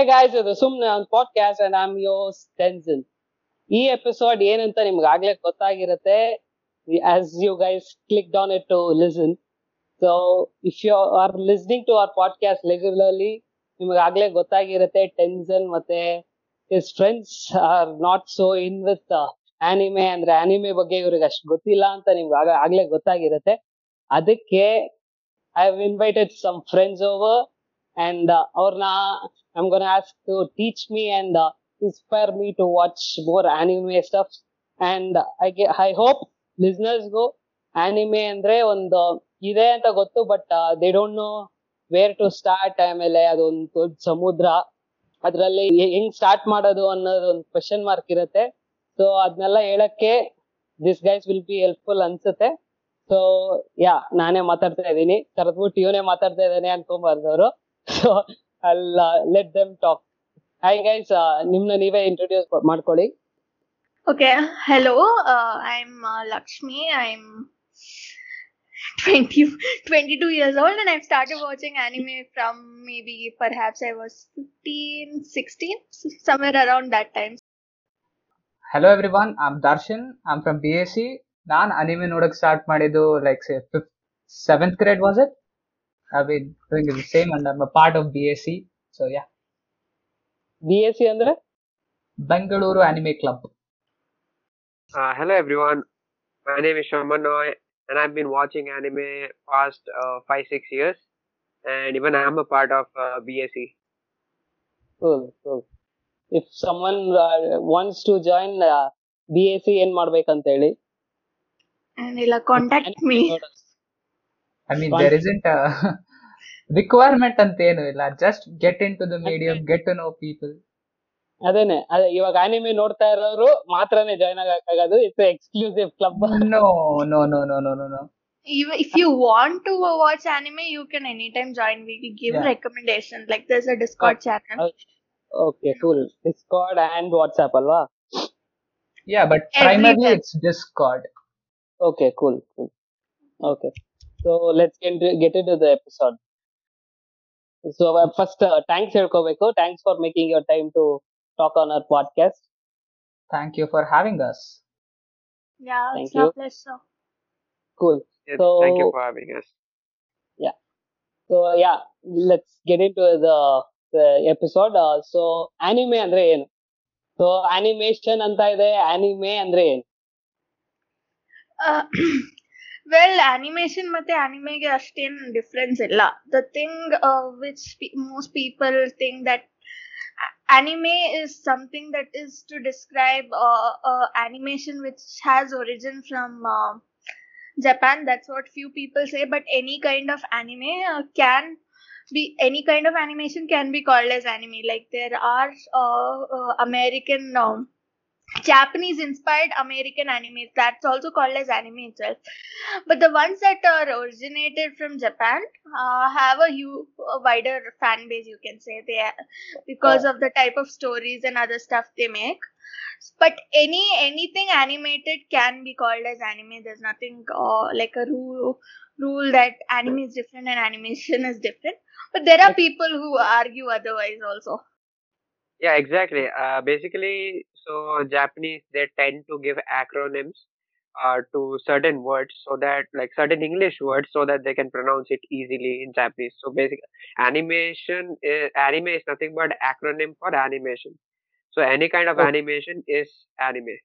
Hey guys ಇದು ಸುಮ್ನೆ ಒಂದು podcast and I'm yours Tenson ಈ ಎಪಿಸೋಡ್ ಏನಂತ ನಿಮ್ಗೆ ಆಗ್ಲೇ ಗೊತ್ತಾಗಿರುತ್ತೆ. As you guys click down it to listen so if you are listening to our podcast regularly ನಿಮ್ಗೆ ಆಗ್ಲೇ ಗೊತ್ತಾಗಿರುತ್ತೆ ಟೆನ್ಸನ್ ಮತ್ತೆ his friends are not so in with anime ಅಂದ್ರೆ anime ಬಗ್ಗೆ ಇವ್ರಿಗೆ ಅಷ್ಟು ಗೊತ್ತಿಲ್ಲ ಅಂತ ನಿಮ್ಗೆ ಆಗ ಆಗ್ಲೇ ಗೊತ್ತಾಗಿರುತ್ತೆ. ಅದಕ್ಕೆ I have invited some friends over and ಅವ್ರನ್ನ I'm gonna ask to teach me and inspire me to watch more anime stuff and I I hope ಲಿಸ್ನರ್ಸ್ಗೂ anime ಅಂದ್ರೆ ಒಂದು ಇದೆ ಅಂತ ಗೊತ್ತು but they don't know where to start ಆಮೇಲೆ ಅದೊಂದು ದೊಡ್ಡ ಸಮುದ್ರ. ಅದ್ರಲ್ಲಿ ಹೆಂಗ್ ಸ್ಟಾರ್ಟ್ ಮಾಡೋದು ಅನ್ನೋದು ಒಂದು ಕ್ವೆಶನ್ ಮಾರ್ಕ್ ಇರುತ್ತೆ. ಸೊ ಅದನ್ನೆಲ್ಲ ಹೇಳಕ್ಕೆ this guys will be helpful ಅನ್ಸುತ್ತೆ. ಸೊ ಯಾ ನಾನೇ ಮಾತಾಡ್ತಾ ಇದ್ದೀನಿ. ಕರೆದ್ಬಿಟ್ಟು ಇವನೇ ಮಾತಾಡ್ತಾ ಇದ್ದಾನೆ ಅನ್ಕೊಂಬಾರ್ದು ಅವರು ಸೊ ಅಲ್ಲ let them talk hi guys ನಿಮ್ನ ನೀವೇ ಇಂಟ್ರೊಡ್ಯೂಸ್ ಮಾಡ್ಕೊಳ್ಳಿ Okay, hello. Uh, I'm uh, Lakshmi. I'm 20, 22 years old and I've started watching anime from maybe perhaps I was 15, 16, s- somewhere around that time. Hello every one I'm Darshan I'm from B S C ನಾನು anime ನೋಡಕ್ start ಮಾಡಿದ್ದು like say fifth seventh grade was it I've been doing the same and I'm a part of BAC. So yeah. BAC and Bangalore Anime Club. Uh, hello everyone. My name is Shaman Noy and I've been watching anime past uh, 5 6 years and even I'm a part of uh, BAC. Cool, cool. If someone uh, wants to join uh, BAC ಏನ್ and they'll contact me. me. I mean there isn't requirement ಅಂತ ಏನು ಇಲ್ಲ just get in to the medium get to know people ಅದೇನೆ ಅದೇ ಇವಾಗ anime ನೋಡ್ತಾ ಇರೋರು ಮಾತ್ರನೇ ಜಾಯ್ನ್ ಆಗಕ್ಕಾಗೋದು it's exclusive club no no no no no no no Even if you want to watch anime, you can anytime join. We will give Yeah. recommendations. Like there's a Discord channel. Okay cool discard and WhatsApp ಅಲ್ವಾ yeah but Every primarily time. It's discard okay cool cool okay so let's get in to the episode so first thanks ಹೇಳ್ಕೋಬೇಕು thanks for making your time to talk on hour podcast thank you for having us Yeah, Thank it's our you. pleasure. Cool Yes, So- thank you for having us. So yeah let's get in to the episode so anime ಅಂದ್ರೆ ಏನು so animation ಅಂತ ಇದೆ anime ಅಂದ್ರೆ ಏನು Uh, well, animation ಮತ್ತೆ ಅನಿಮೆಗೆ ಅಷ್ಟೇನ್ difference ಇಲ್ಲ the thing which most people think that anime is something that is to describe uh, uh, animation which has origin from uh, Japan. That's what few people say. But any kind of anime uh, can be any kind of animation can be called as anime. Like there are uh, uh, American. Um, Japanese inspired American anime that's also called as anime itself. But the ones that are originated from Japan uh, have a, a wider fan base, you can say, they are, because of the type of stories and other stuff they make. But any anything animated can be called as anime. There's nothing uh, like a rule rule that anime is different and animation is different. But there are people who argue otherwise also. Yeah, exactly. Uh, basically, so Japanese they tend to give acronyms uh, to certain words so that like certain English words so that they can pronounce it easily in Japanese. So basically, animation is, anime is nothing but acronym for animation. So any kind of Okay. animation is anime.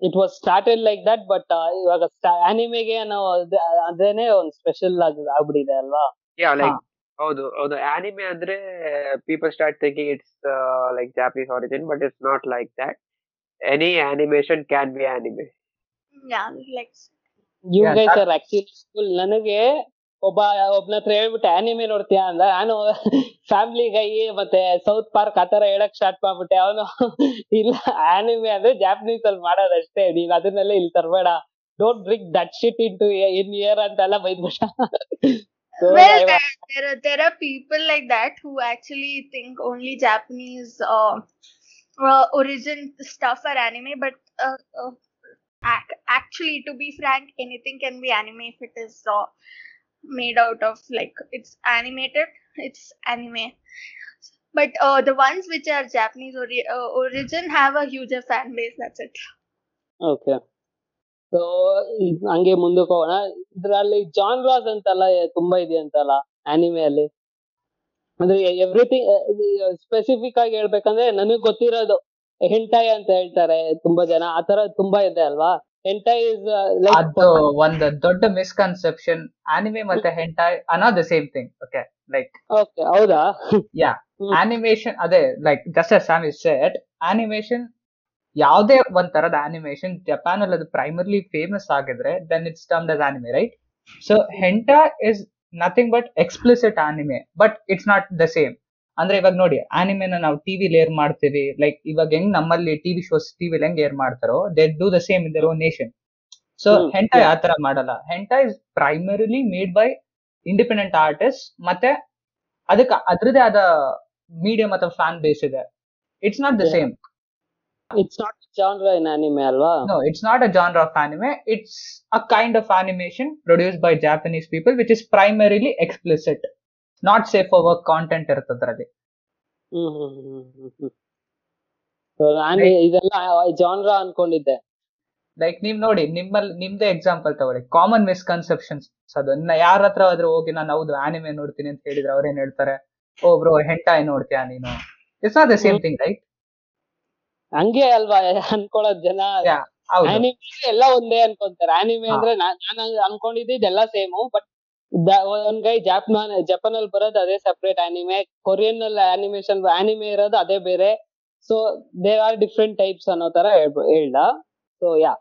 It was started like that but ಇವಾಗ ಆನಿಮೆಗೆ ನಾವು ಅದ್- ಅದೇನೆ ಒಂದು special ಆಗಿ ಆಗ್ಬಿಟ್ಟಿದೆ ಅಲ್ವಾ Yeah, like Huh. ಹೌದು ಹೌದು. ಆನಿಮೆ ಅಂದ್ರೆ people start thinking it's like Japanese origin but it's not like that any animation can be anime Yeah, like you guys are actually ನನಗೆ ಒಬ್ಬ ಒಬ್ನತ್ರ ಹೇಳ್ಬಿಟ್ಟೆ ಆನಿಮೆ ನೋಡ್ತೀಯಾ ಅಂದ. ನಾನು ಫ್ಯಾಮಿಲಿ ಗೈ ಮತ್ತೆ ಸೌತ್ ಪಾರ್ಕ್ ಆತರ ಹೇಳಕ್ ಸ್ಟಾರ್ಟ್ ಮಾಡ್ಬಿಟ್ಟೆ. ಅವನು ಇಲ್ಲ ಆನಿಮೆ ಅಂದ್ರೆ ಜಾಪನೀಸ್ ಅಲ್ಲಿ ಮಾಡೋದಷ್ಟೇ. ನೀನ್ ಅದನ್ನೆಲ್ಲ ಇಲ್ಲಿ ತರಬೇಡ. Don't bring that shit in to in here ಅಂತೆಲ್ಲ ಬೈದ್ಬಿಟ್ಟ. So, well, there, there are there are people like that who actually think only Japanese uh, uh, origin stuff are anime, but uh, uh, actually, to be frank, anything can be anime if it is uh, made out of like it's animated. It's anime. but uh, the ones which are Japanese ori- uh, origin have a huger fan base. That's it. Okay so ಹಂಗೆ ಮುಂದಕ್ಕೆ ಹೋಗೋಣ ಇದ್ರಲ್ಲಿ ಜಾನ್ರಾಸ್ ಅಂತಲ್ಲ ತುಂಬಾ ಇದೆ ಅಂತಲ್ಲ anime ಅಲ್ಲಿ. ಅಂದ್ರೆ ಎವ್ರಿಥಿಂಗ್ ಸ್ಪೆಸಿಫಿಕ್ ಆಗಿ ಹೇಳ್ಬೇಕಂದ್ರೆ ನನಗೆ ಗೊತ್ತಿರೋದು ಹೆಂಟಾಯ್ ಅಂತ ಹೇಳ್ತಾರೆ ತುಂಬಾ ಜನ. ಆತರ ತುಂಬಾ ಇದೆ ಅಲ್ವಾ? ಹೆಂಟಾಯ್ ಇಸ್ ಲೈಕ್ ಅದು ಒಂದು ದೊಡ್ಡ ಮಿಸ್ಕನ್ಸೆಪ್ಷನ್ ಆನಿಮೆ ಮತ್ತೆ ಹೆಂಟಾಯ್ ಅನಾ the same thing okay like okay ಹೌದಾ? ಯಾ ಅನಿಮೇಷನ್ ಆನಿಮೇಷನ್ ಅದೇ like just is set animation ಯಾವುದೇ ಒಂದ್ ತರದ ಆನಿಮೇಷನ್ ಜಪಾನ್ ಅಲ್ಲಿ ಅದು ಪ್ರೈಮರ್ಲಿ ಫೇಮಸ್ ಆಗಿದ್ರೆ then it's termed as anime right so hentai is nothing but explicit anime but it's not the same ಅಂದ್ರೆ ಇವಾಗ ನೋಡಿ ಆನಿಮೆನ ನಾವು ಟಿವಿ ಏರ್ ಮಾಡ್ತೀವಿ ಲೈಕ್ ಇವಾಗ ಹೆಂಗ್ ನಮ್ಮಲ್ಲಿ ಟಿವಿ ಶೋಸ್ ಟಿವಿ ಹೆಂಗ್ ಏರ್ ಮಾಡ್ತಾರೋ they do the same in their own nation so. Hentai ಆ ತರ ಮಾಡಲ್ಲ. Hentai is primarily made by independent artist ಮತ್ತೆ ಅದಕ್ಕೆ ಅದ್ರದೇ ಆದ ಮೀಡಿಯಂ ಅಥವಾ ಫ್ಯಾನ್ ಬೇಸ್ ಇದೆ. It's not the Yeah. It's not genre in anime ಅಲ್ವಾ no it's not a genre of anime. It's a kind of animation produced by Japanese people, which is primarily explicit, not safe for work content ಇರ್ತದ್ರಲ್ಲಿ hmm hmm hmm hmm. Hmm So ನಾನು ಇದೆಲ್ಲ genre ಅನ್ಕೊಂಡಿದ್ದೆ. Like ನೀವ್ ನೋಡಿ ನಿಮ್ಮಲ್ಲಿ ನಿಮ್ದೇ example ತಗೊಳ್ಳಿ. Common misconceptions ಅದನ್ನ ಯಾರ ಹತ್ರ ಆದ್ರೂ ಹೋಗಿ ನಾನು ಹೌದು ಆನಿಮೆ ನೋಡ್ತೀನಿ ಅಂತ ಹೇಳಿದ್ರೆ ಅವ್ರೇನ್ ಹೇಳ್ತಾರೆ? ಓ ಬ್ರೋ ಹೆಂಟಾಯ್ ನೋಡ್ತೀಯಾ ನೀನು? It's not the same thing right ಹಂಗೆ ಅಲ್ವಾ ಅನ್ಕೊಳ್ಳೋದ್ ಜನ? ಆನಿಮೆ ಎಲ್ಲ ಒಂದೇ ಅನ್ಕೊಂತಾರೆ. ಆನಿಮೆ ಅಂದ್ರೆ ನಾನ್ ಅನ್ಕೊಂಡಿದ್ದು ಇದೆಲ್ಲ ಸೇಮ್ ಬಟ್ ಒಂದ್ ಗೈ ಜಾಪನ್ ಜಪಾನ್ ಅಲ್ಲಿ ಬರೋದು ಅದೇ ಸೆಪರೇಟ್ ಆನಿಮೆ ಕೊರಿಯನ್ ಅಲ್ಲಿ ಅನಿಮೇಷನ್ ಆನಿಮೆ ಇರೋದು ಅದೇ ಬೇರೆ. So there are different types ಅನ್ನೋ ತರ ಹೇಳ. ಹೇಳ್ದ ಸೊ ಯಾ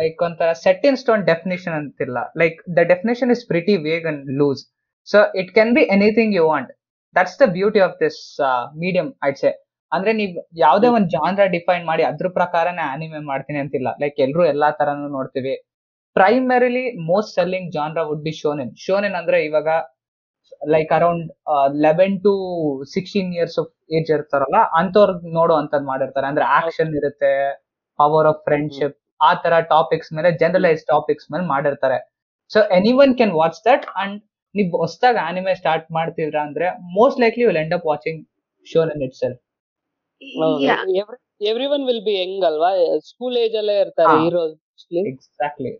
ಲೈಕ್ ಒಂಥರ ಸೆಟ್ ಇನ್ ಸ್ಟೋನ್ ಡೆಫಿನೇಷನ್ ಅಂತಿಲ್ಲ. Like the definition is pretty vague and loose so it can be anything you want that's the beauty of this medium I'd say ಅಂದ್ರೆ ನೀವ್ ಯಾವ್ದೇ ಒಂದ್ ಜಾನ್ರ ಡಿಫೈನ್ ಮಾಡಿ ಅದ್ರ ಪ್ರಕಾರನೇ anime ಮಾಡ್ತೀನಿ ಅಂತಿಲ್ಲ. ಲೈಕ್ ಎಲ್ರು ಎಲ್ಲಾ ತರನು ನೋಡ್ತೀವಿ. Primarily most selling genre would be shonen shonen ಅಂದ್ರೆ ಇವಾಗ like around eleven to sixteen years of age ಇರ್ತಾರಲ್ಲ ಅಂತವ್ರ ನೋಡೋ ಅಂತದ್ ಮಾಡಿರ್ತಾರೆ. ಅಂದ್ರೆ ಆಕ್ಷನ್ ಇರುತ್ತೆ ಪವರ್ ಆಫ್ ಫ್ರೆಂಡ್ಶಿಪ್ ಆ ತರ ಟಾಪಿಕ್ಸ್ ಮೇಲೆ ಜನರಲೈಸ್ ಟಾಪಿಕ್ಸ್ ಮೇಲೆ ಮಾಡಿರ್ತಾರೆ. So any one can watch that and ನೀವು ಹೊಸದಾಗಿ ಆನಿಮೆ ಸ್ಟಾರ್ಟ್ ಮಾಡ್ತಿದ್ರ ಅಂದ್ರೆ most likely will end up watching shonen itself. Every one will be ಹೆಂಗ್ ಅಲ್ವಾ ಸ್ಕೂಲ್ ಏಜ್ ಅಲ್ಲೇ ಇರ್ತಾರೆ ಹಾ. Heroes exactly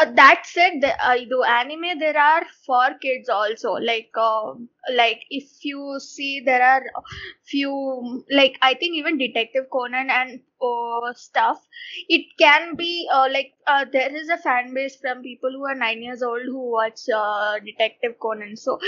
Uh, that said, the, uh, anime there are for kids also. Like, uh, like if you see there are few like I think even Detective Conan and uh, stuff. It can be uh, like uh, there is a fan base from people who are nine years old who watch uh, Detective Conan. So,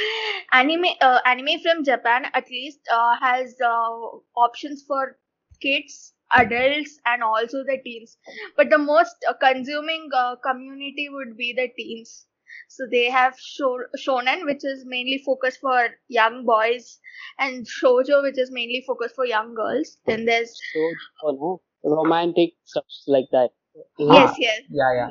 anime uh, anime from Japan at least uh, has uh, options for kids adults and also the teens. But the most uh, consuming uh, community would be the teens. So they have shonen which is mainly focused for young boys and shoujo which is mainly focused for young girls. Then there's shoujo, no? romantic stuff like that. Yes ah. yes. Yeah yeah.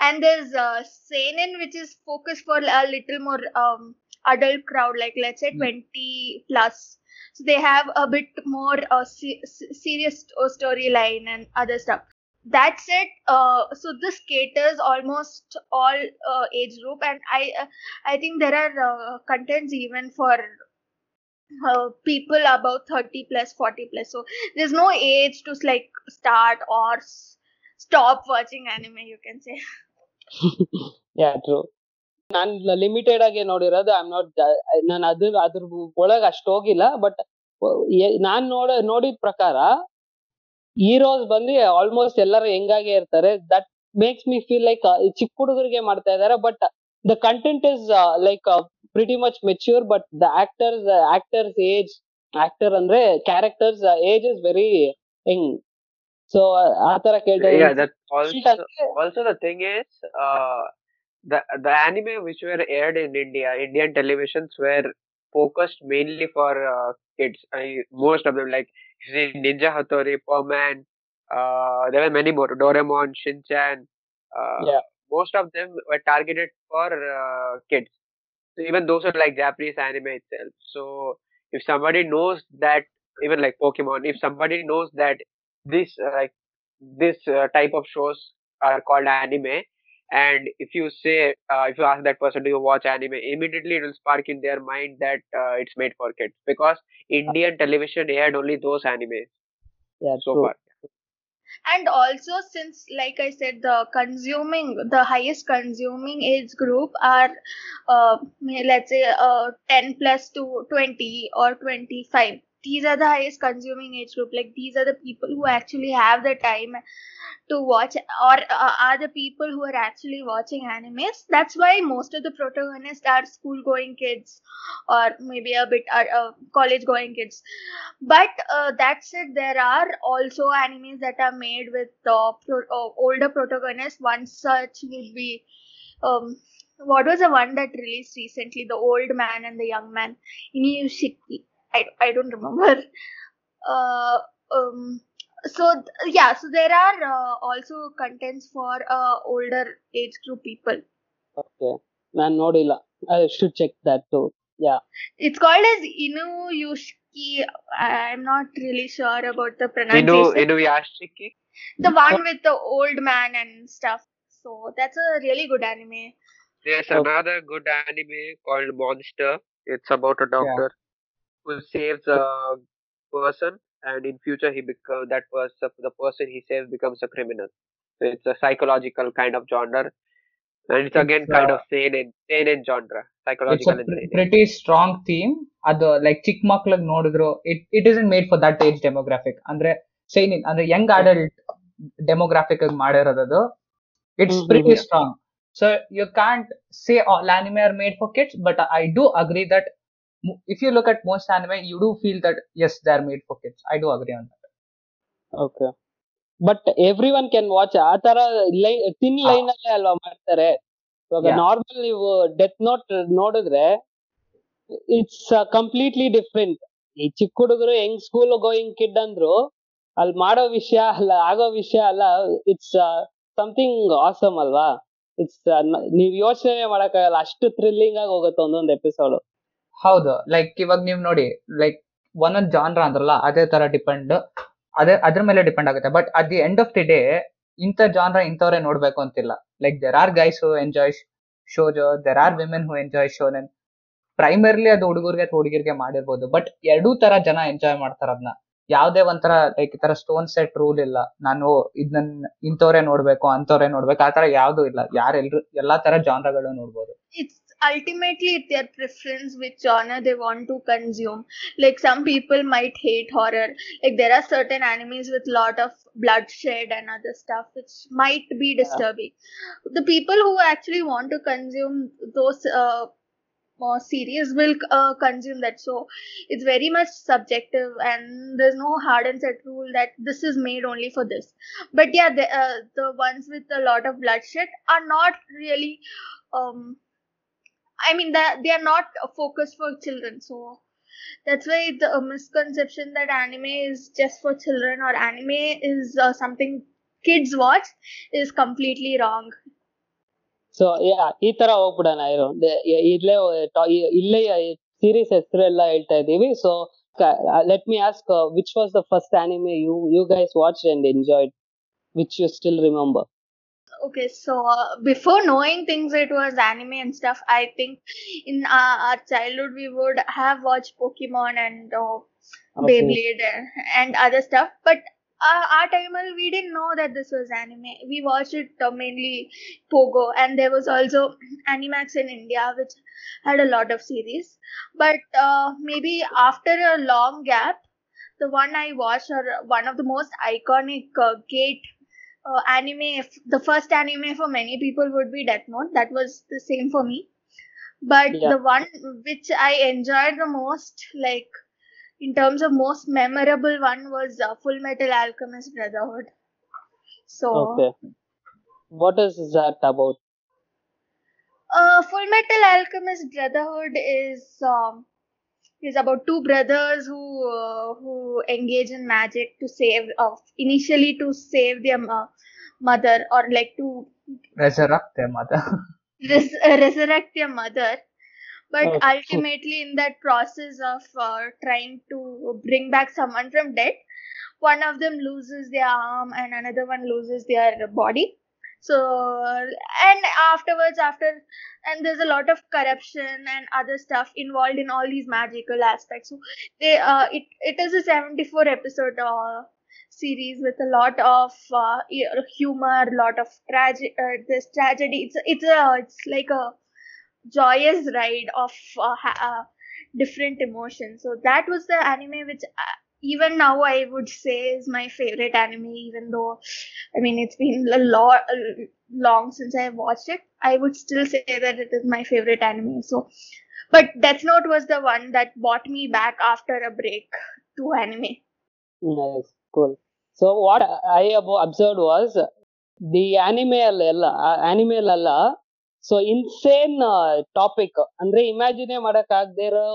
And there's uh, seinen which is focused for a little more um, adult crowd like let's say hmm. 20 plus so they have a bit more uh, se- serious uh, storyline and other stuff. That's it. Uh, so this caters almost all uh, age group, and I uh, I think there are uh, contents even for uh, people about 30 plus 40 plus so there's no age to like start or s- stop watching anime you can say yeah true ನಾನ್ limited ಆಗಿ ನೋಡಿರೋದು I not ನಾನು ಅದ್ರ ಅದ್ರ ಒಳಗೆ ಅಷ್ಟು ಹೋಗಿಲ್ಲ but ನಾನ್ ನೋಡ ನೋಡಿದ ಪ್ರಕಾರ ಹೀರೋಸ್ ಬಂದು ಆಲ್ಮೋಸ್ಟ್ ಎಲ್ಲರೂ ಹೆಂಗಾಗೆ ಇರ್ತಾರೆ that makes me feel like ಚಿಕ್ಕ ಹುಡುಗರಿಗೆ ಮಾಡ್ತಾ ಇದಾರೆ but the content is like pretty much mature but the actors actors age actor ಅಂದ್ರೆ ಕ್ಯಾರೆಕ್ಟರ್ಸ್ ಏಜ್ ಇಸ್ ವೆರಿ ಹೆಂಗ್ ಸೊ ಆ ತರ ಕೇಳ್ತಾ the the anime which were aired in India, Indian televisions were focused mainly for uh, kids. I, most of them, like Ninja Hattori, Perman, uh, there were many more, Doraemon, Shinchan. Uh, yeah. Most of them were targeted for uh, kids. So even those are like Japanese anime itself. So if somebody knows that, even like Pokemon, if somebody knows that this uh, like this uh, type of shows are called anime, and if you say uh, if you ask that person do you watch anime? Immediately it will spark in their mind that uh, it's made for kids. Because indian television aired only those animes Yeah, so true. far. And also since like i said the consuming the highest consuming age group are uh, let's say uh, 10 plus to 20 or 25 these are the highest consuming age group. Like these are the people who actually have the time to watch or uh, are the people who are actually watching animes. That's why most of the protagonists are school going kids or maybe a bit are uh, college going kids. But uh, that said there are also animes that are made with uh, pro- uh, older protagonists. One such would be um what was the one that released recently? The old man and the young man. Inuyashiki. I, I don't remember uh, um so th- yeah so there are uh, also contents for uh, older age group people Okay. ನಾನು ನೋಡಿಲ್ಲ I should check that to yeah it's called as Inuyushiki. I'm not really sure about the inu pronunciation. inuyashiki the one with the old man and stuff. So that's a really good anime. there's Okay. another good anime called monster it's about a doctor who saves a person and in future he become uh, that person the person he saves becomes a criminal. So it's a psychological kind of genre. And it's, it's again uh, kind of seinen sane genre. psychological it's a pr- pretty strong theme. ಅದು like ಚಿಕ್ಕ ಮಕ್ಳಿಗೆ ನೋಡಿದ್ರು it it is made for that age demographic ಅಂದ್ರೆ seinen ಅಂದ್ರೆ young adult demographic ಆಗಿ ಮಾಡಿರೋದು it's pretty strong so you can't say all anime are made for kids but I do agree that if you look at most anime, you do feel that yes, are made for kids I do agree on that okay but every one can watch ಆ ತರ line ತಿನ್ line ಅಲ್ಲೇ ಅಲ್ವಾ ಮಾಡ್ತಾರೆ? ಇವಾಗ normal ನೀವು Death Note ನೋಡಿದ್ರೆ it's completely different ಈ ಚಿಕ್ಕ ಹುಡುಗರು ಹೆಂಗ್ ಸ್ಕೂಲ್ ಗೋಯಿಂಗ್ ಕಿಡ್ ಅಂದ್ರು ಅಲ್ಲಿ ಮಾಡೋ ವಿಷಯ ಅಲ್ಲ ಆಗೋ ವಿಷಯ ಅಲ್ಲ ಇಟ್ಸ್ ಸಮಥಿಂಗ್ ಆಸಮ್ ಅಲ್ವಾ? ಇಟ್ಸ್ ನೀವ್ ಯೋಚನೆ ಮಾಡಕ್ಕಾಗಲ್ಲ ಅಷ್ಟು ಥ್ರಿಲ್ಲಿಂಗ್ ಆಗಿ ಹೋಗುತ್ತೆ ಒಂದೊಂದು ಎಪಿಸೋಡ್ ಹೌದು. ಲೈಕ್ ಇವಾಗ ನೀವು ನೋಡಿ ಲೈಕ್ ಒಂದೊಂದ್ ಜಾನ್ರ ಅಂದ್ರಲ್ಲ, ಅದೇ ತರ ಡಿಪೆಂಡ್ ಅದೇ, ಅದ್ರ ಮೇಲೆ ಡಿಪೆಂಡ್ ಆಗುತ್ತೆ. But at the end of the day ಇಂಥ ಜಾನ್ರ ಇಂಥವ್ರೆ ನೋಡ್ಬೇಕು ಅಂತಿಲ್ಲ. Like there are guys who enjoy shojo there are women who enjoy shonen primarily ಅದು ಹುಡುಗರಿಗೆ ಅಥವಾ ಹುಡುಗಿರಿಗೆ ಮಾಡಿರ್ಬೋದು. ಬಟ್ ಎರಡೂ ತರ ಜನ ಎಂಜಾಯ್ ಮಾಡ್ತಾರ ಅದನ್ನ ಯಾವ್ದೇ ಒಂಥರ ಲೈಕ್ ಈ ತರ ಸ್ಟೋನ್ ಸೆಟ್ ರೂಲ್ ಇಲ್ಲ. ನಾನು ಇದನ್ನ, ಇಂಥವ್ರೆ ನೋಡ್ಬೇಕು ಅಂತವ್ರೆ ನೋಡ್ಬೇಕು, ಆ ತರ ಯಾವ್ದು ಇಲ್ಲ. ಯಾರೆಲ್ರು, ಎಲ್ಲಾ ತರ ಜಾನ್ರಗಳು ನೋಡ್ಬೋದು. Ultimately their preference which genre they want to consume. Like some people might hate horror. Like there are certain animes with lot of bloodshed and other stuff which might be disturbing. The people who actually want to consume those uh, more series will uh, consume that so it's very much subjective and there's no hard and set rule that this is made only for this but yeah the, uh, the ones with a lot of bloodshed are not really um i mean that they are not focused for children so that's why the uh, misconception that anime is just for children or anime is uh, something kids watch is completely wrong so ಈ ತರ ಹೋಗ್ಬಿಡೋಣ ಇರೋ ಇಲ್ಲೇ ಟ- E- ಇಲ್ಲೇ series ಹೆಸರು ಎಲ್ಲ ಹೇಳ್ತಾ ಇದೀವಿ so let me ask which was the first anime you you guys watch and enjoyed which you still remember Okay, so uh, before knowing things, it was anime and stuff. I think in uh, our childhood we would have watched Pokemon and uh, Beyblade and, and other stuff. But uh, our time we didn't know that this was anime. We watched it uh, mainly Pogo, and there was also Animax in India, which had a lot of series. But uh, maybe after a long gap, the one I watched, or one of the most iconic uh, gate uh, anime, the first anime for many people would be Death Note. That was the same for me. But yeah. the one which I enjoyed the most, like in terms of most memorable one, was uh, Full Metal Alchemist Brotherhood. So. Okay. What is that about? Uh, Full Metal Alchemist Brotherhood is um, is about two brothers who uh, who engage in magic to save of initially to save their ma- mother or like to resurrect their mother. Res- uh, resurrect their mother. But oh, ultimately cool. in that process of uh, trying to bring back someone from death one of them loses their arm and another one loses their body so and afterwards after and there's a lot of corruption and other stuff involved in all these magical aspects. So they uh, it it is a 74 episode uh, series with a lot of uh, humor lot of tragedy uh, this tragedy. It's it's a it's like a joyous ride of uh, ha- uh, different emotions. So that was the anime which uh, even now i would say is my favorite anime even though i mean it's been a lot long since i watched it i would still say that it is my favorite anime so but death note was the one that brought me back after a break to anime Nice, cool. So what I abo- observed was the anime ಅಲ್ಲೆಲ್ಲ anime ಅಲ್ಲ so insane topic ಅಂದ್ರೆ ಇಮ್ಯಾಜಿನೇ ಮಾಡಕ್ ಆಗದೆ ಇರೋ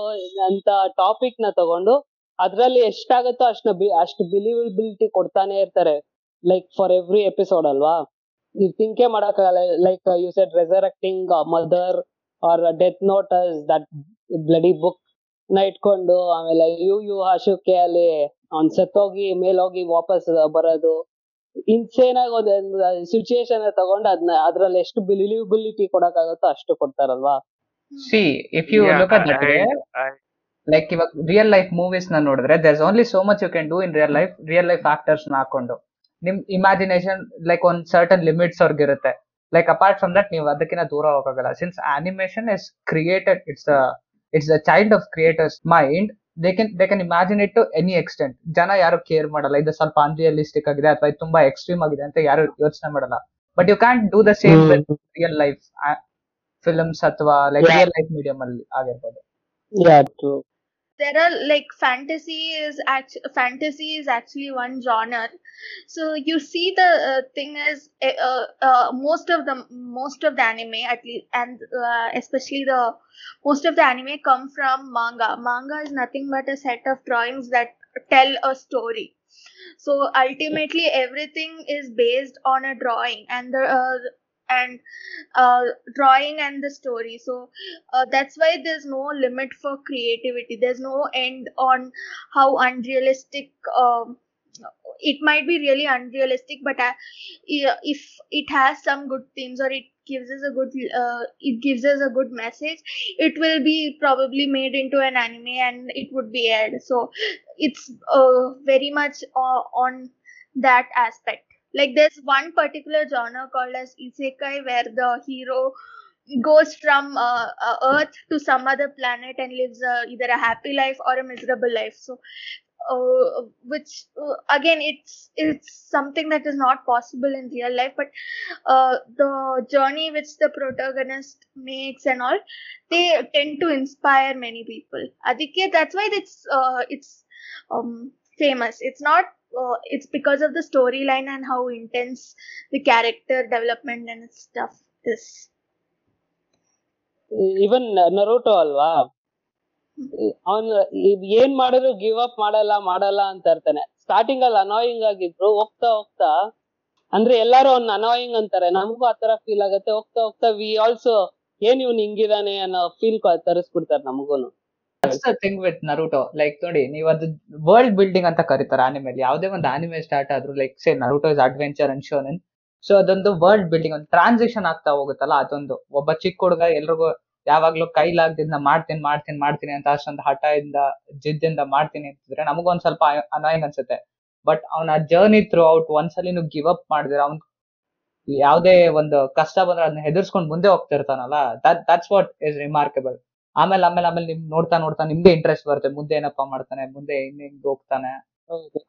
ಅಂತ topic ನ ತಗೊಂಡು ಅದ್ರಲ್ಲಿ ಎಷ್ಟಾಗುತ್ತೋ ಅಷ್ಟು ಅಷ್ಟು ಬಿಲೀವಬಿಲಿಟಿ ಕೊಡ್ತಾನೆ ಇರ್ತಾರೆ. ಲೈಕ್ ಫಾರ್ ಎವ್ರಿ ಎಪಿಸೋಡ್ ಅಲ್ವಾ? ನೀವು ಥಿಂಕೇ ಮಾಡಕ್ಕಾಗಲ್ಲ. Like you said resurrecting mother or Death Note that bloody ಬುಕ್ನ ಇಟ್ಕೊಂಡು ಆಮೇಲೆ ಯು ಯು ಹಶುಕೆ ಅಲ್ಲಿ ಅವ್ನ್ ಸತ್ತೋಗಿ ಮೇಲೋಗಿ ವಾಪಸ್ ಬರೋದು. ಇನ್ಸೇನ್ ಆಗಿ ಒಂದು ಸಿಚುಯೇಷನ್ ತಗೊಂಡು ಅದನ್ನ ಅದ್ರಲ್ಲಿ ಎಷ್ಟು ಬಿಲಿವಬಿಲಿಟಿ ಕೊಡಕ್ಕಾಗುತ್ತೋ ಅಷ್ಟು ಕೊಡ್ತಾರಲ್ವಾ? See if you Yeah, look at that way and I, like ಇವಾಗ ರಿಯಲ್ ಲೈಫ್ ಮೂವೀಸ್ನ ನೋಡಿದ್ರೆ there's only so much you can do in real life real life ಆಕ್ಟರ್ಸ್ನ ಹಾಕೊಂಡು. ನಿಮ್ ಇಮ್ಯಾಜಿನೇಷನ್ ಲೈಕ್ ಒಂದ್ ಸರ್ಟನ್ ಲಿಮಿಟ್ಸ್ ಅವ್ರಿಗಿರುತ್ತೆ ಲೈಕ್ ಅಪಾರ್ಟ್ ಫ್ರಮ್ ದಟ್ ನೀವು ಅದಕ್ಕಿಂತ ದೂರ ಹೋಗೋಲ್ಲ since animation is created it's it's a child of creators mind they can they can imagine it to any extent ಜನ ಯಾರು ಕೇರ್ ಮಾಡಲ್ಲ. ಇದು ಸ್ವಲ್ಪ ಅನ್ರಿಯಲಿಸ್ಟಿಕ್ ಆಗಿದೆ ಅಥವಾ ತುಂಬಾ ಎಕ್ಸ್ಟ್ರೀಮ್ ಆಗಿದೆ ಅಂತ ಯಾರು ಯೋಚನೆ ಮಾಡಲ್ಲ. But you can do the same real life films ಅಥವಾ ಲೈಕ್. ರಿಯಲ್ ಲೈಫ್ ಮೀಡಿಯಂ ಅಲ್ಲಿ ಆಗಿರ್ಬೋದು. There are like fantasy is act- fantasy is actually one genre. So you see the uh, thing is uh, uh, uh, most of the most of the anime at least and uh, especially the most of the anime come from manga. Manga is nothing but a set of drawings that tell a story. So ultimately everything is based on a drawing and the uh, and uh, drawing and the story. So uh, that's why there's no limit for creativity. There's no end on how unrealistic um, it might be really unrealistic but uh, yeah, if it has some good themes or it gives us a good uh, it gives us a good message it will be probably made into an anime and it would be aired. So it's uh, very much uh, on that aspect like there's one particular genre called as isekai where the hero goes from uh, uh, earth to some other planet and lives uh, either a happy life or a miserable life. So uh, which uh, again it's it's something that is not possible in real life but uh, the journey which the protagonist makes and all they tend to inspire many people. Aditya that's why it's it's um, famous. It's not uh, it's because of the storyline and how intense the character development and stuff is. ಇವನ್ ನರೋಟೋ ಅಲ್ವಾ? ಅವನ್ ಏನ್ ಮಾಡಿದ್ರು give up ಮಾಡಲ್ಲ ಮಾಡಲ್ಲ ಅಂತ ಇರ್ತಾನೆ. Starting ಅಲ್ಲಿ annoying ಆಗಿದ್ರು ಹೋಗ್ತಾ ಹೋಗ್ತಾ ಅಂದ್ರೆ ಎಲ್ಲಾರು ಅವ್ನ ಅನಾಯಿಂಗ್ ಅಂತಾರೆ. ನಮಗೂ ಆತರ ಫೀಲ್ ಆಗತ್ತೆ. ಹೋಗ್ತಾ ಹೋಗ್ತಾ ವಿ ಆಲ್ಸೋ ಏನ್ ಇವ್ನ್ ಹಿಂಗಿದಾನೆ ಅನ್ನೋ ಫೀಲ್ ತರಿಸ್ಬಿಡ್ತಾರೆ ನಮಗೂನು. That's thing with Naruto like ನೋಡಿ ನೀವು ಅದು ವರ್ಲ್ಡ್ ಬಿಲ್ಡಿಂಗ್ ಅಂತ ಕರೀತಾರೆ ಆನಿಮೆಲಿ ಯಾವುದೇ ಒಂದು ಆನಿಮೆ ಸ್ಟಾರ್ಟ್ ಆದ್ರೂ like say Naruto is adventure and shonen so ಅದೊಂದು ವರ್ಲ್ಡ್ ಬಿಲ್ಡಿಂಗ್ ಒಂದು ಟ್ರಾನ್ಸಾಕ್ಷನ್ ಆಗ್ತಾ ಹೋಗುತ್ತಲ್ಲ, ಅದೊಂದು. ಒಬ್ಬ ಚಿಕ್ಕ ಹುಡುಗ ಎಲ್ರಿಗೂ ಯಾವಾಗ್ಲೂ ಕೈಲಾಗ್ದಿಂದ ಮಾಡ್ತೀನಿ ಮಾಡ್ತೀನಿ ಮಾಡ್ತೀನಿ ಅಂತ ಅಷ್ಟೊಂದು ಹಠದಿಂದ, ಜಿದ್ದಿಂದ ಮಾಡ್ತೀನಿ ಅಂತಿದ್ರೆ ನಮಗೊಂದ್ ಸ್ವಲ್ಪ ಅನಾಯಿಂಗ್ ಅನ್ಸುತ್ತೆ. ಬಟ್ ಅವನ ಜರ್ನಿ ಥ್ರೂ ಔಟ್ ಒಂದ್ಸಲಿ ನೀವು ಗಿವ್ ಅಪ್ ಮಾಡಿದ್ರೆ, ಅವ್ನ್ ಯಾವ್ದೇ ಒಂದು ಕಷ್ಟ ಬಂದ್ರೆ ಅದನ್ನ ಹೆದರ್ಸ್ಕೊಂಡ್ ಮುಂದೆ ಹೋಗ್ತಿರ್ತಾನಲ್ಲ that that's what is remarkable ಆಮೇಲೆ ಆಮೇಲೆ ಆಮೇಲೆ ನಿಮ್ ನೋಡ್ತಾ ನೋಡ್ತಾ ನಿಮ್ದೇ ಇಂಟ್ರೆಸ್ಟ್ ಬರುತ್ತೆ. ಮುಂದೆ ಏನಪ್ಪಾ ಮಾಡ್ತಾನೆ ಮುಂದೆ ಹೆಂಗ್ ಹೆಂಗ್ ಹೋಗ್ತಾನೆ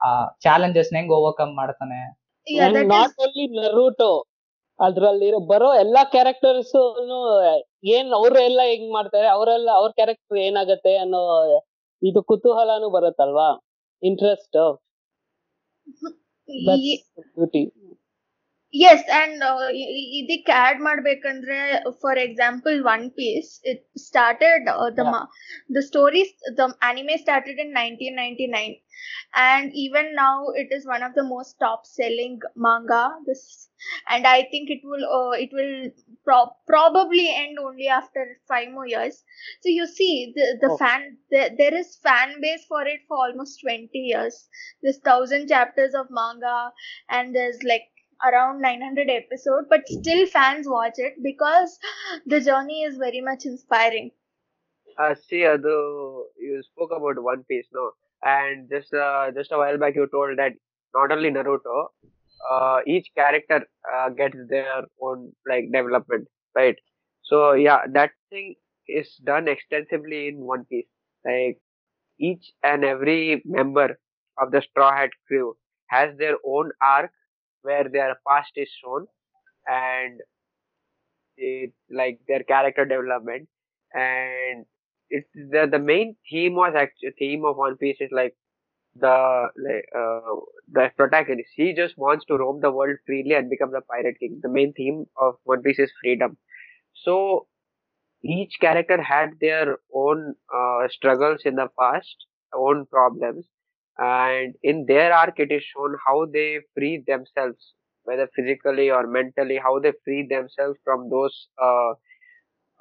ಆ ಚಾಲೆಂಜಸ್ ಹೆಂಗ್ ಓವರ್ಕಮ್ ಮಾಡ್ತಾನೆ. ನಾಟ್ ಓನ್ಲಿ ನರೂಟೋ ಅದ್ರಲ್ಲಿ ಬರೋ ಎಲ್ಲಾ ಕ್ಯಾರೆಕ್ಟರ್ಸ್ ಏನ್ ಅವ್ರು ಎಲ್ಲ ಹೆಂಗ್ ಮಾಡ್ತಾರೆ ಅವರೆಲ್ಲ ಅವ್ರ ಕ್ಯಾರೆಕ್ಟರ್ ಏನಾಗತ್ತೆ ಅನ್ನೋ ಇದು ಕುತೂಹಲನು ಬರುತ್ತಲ್ವಾ? Interest beauty Yes, and uh, i- i- ಇದಕ್ಕೆ ಆಡ್ ಮಾಡ್ಬೇಕಂದ್ರೆ for example One Piece it started the Yeah. the stories the anime started in 1999 and even now it is one of the most top selling manga this and i think it will uh, it will pro- probably end only after five more years so you see the, the Oh. fan there, there is fan base for it for almost 20 years there's thousand chapters of manga and there's like around 900 episode, but still fans watch it because the journey is very much inspiring. Uh, see, Adu, you spoke about One Piece, no? And just uh, just a while back, you told that not only Naruto, uh, each character uh, gets their own like development, right? So yeah, that thing is done extensively in One Piece. Like each and every member of the Straw Hat crew has their own arc where their past is shown and it's like their character development. And it's the the main theme was actually theme of One Piece is like the like uh, the protagonist. He just wants to roam the world freely and become the pirate king. The main theme of one piece is freedom. So each character had their own uh, struggles in the past own problems and in their arc it is shown how they free themselves whether physically or mentally how they free themselves from those uh,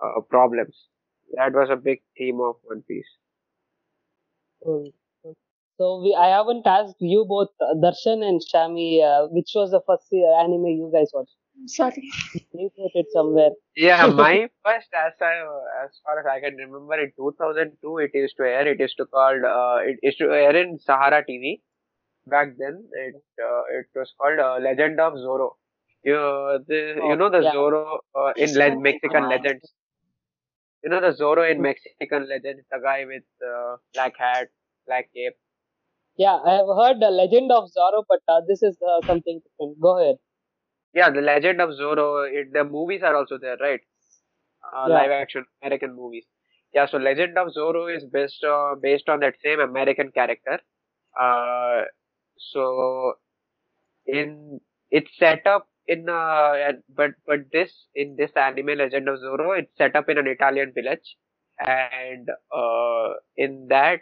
uh, problems that was a big theme of one piece cool. So we, I haven't asked you both, uh, Darshan and Shami, uh, which was the first uh, anime you guys watched? Sorry. You put it somewhere. Yeah, my first, as I, as far as I can remember, in 2002 it used to air. It used to called, uh, it used to air in Sahara TV. Back then, it uh, it was called uh, Legend of Zorro. You the Oh, you know the yeah. Zorro uh, in le- Mexican Legends. You know the Zorro in Mexican Legends, the guy with uh, black hat, black cape. Yeah, I have heard the Legend of Zorro, but uh, this is uh, something different. Go ahead. Yeah, the Legend of Zorro. It, the movies are also there, right? Uh, Yeah. Live action American movies. Yeah, so Legend of Zorro is based uh, based on that same American character. Uh, so in it's set up in uh, but but this in this anime Legend of Zorro, it's set up in an Italian village, and uh, in that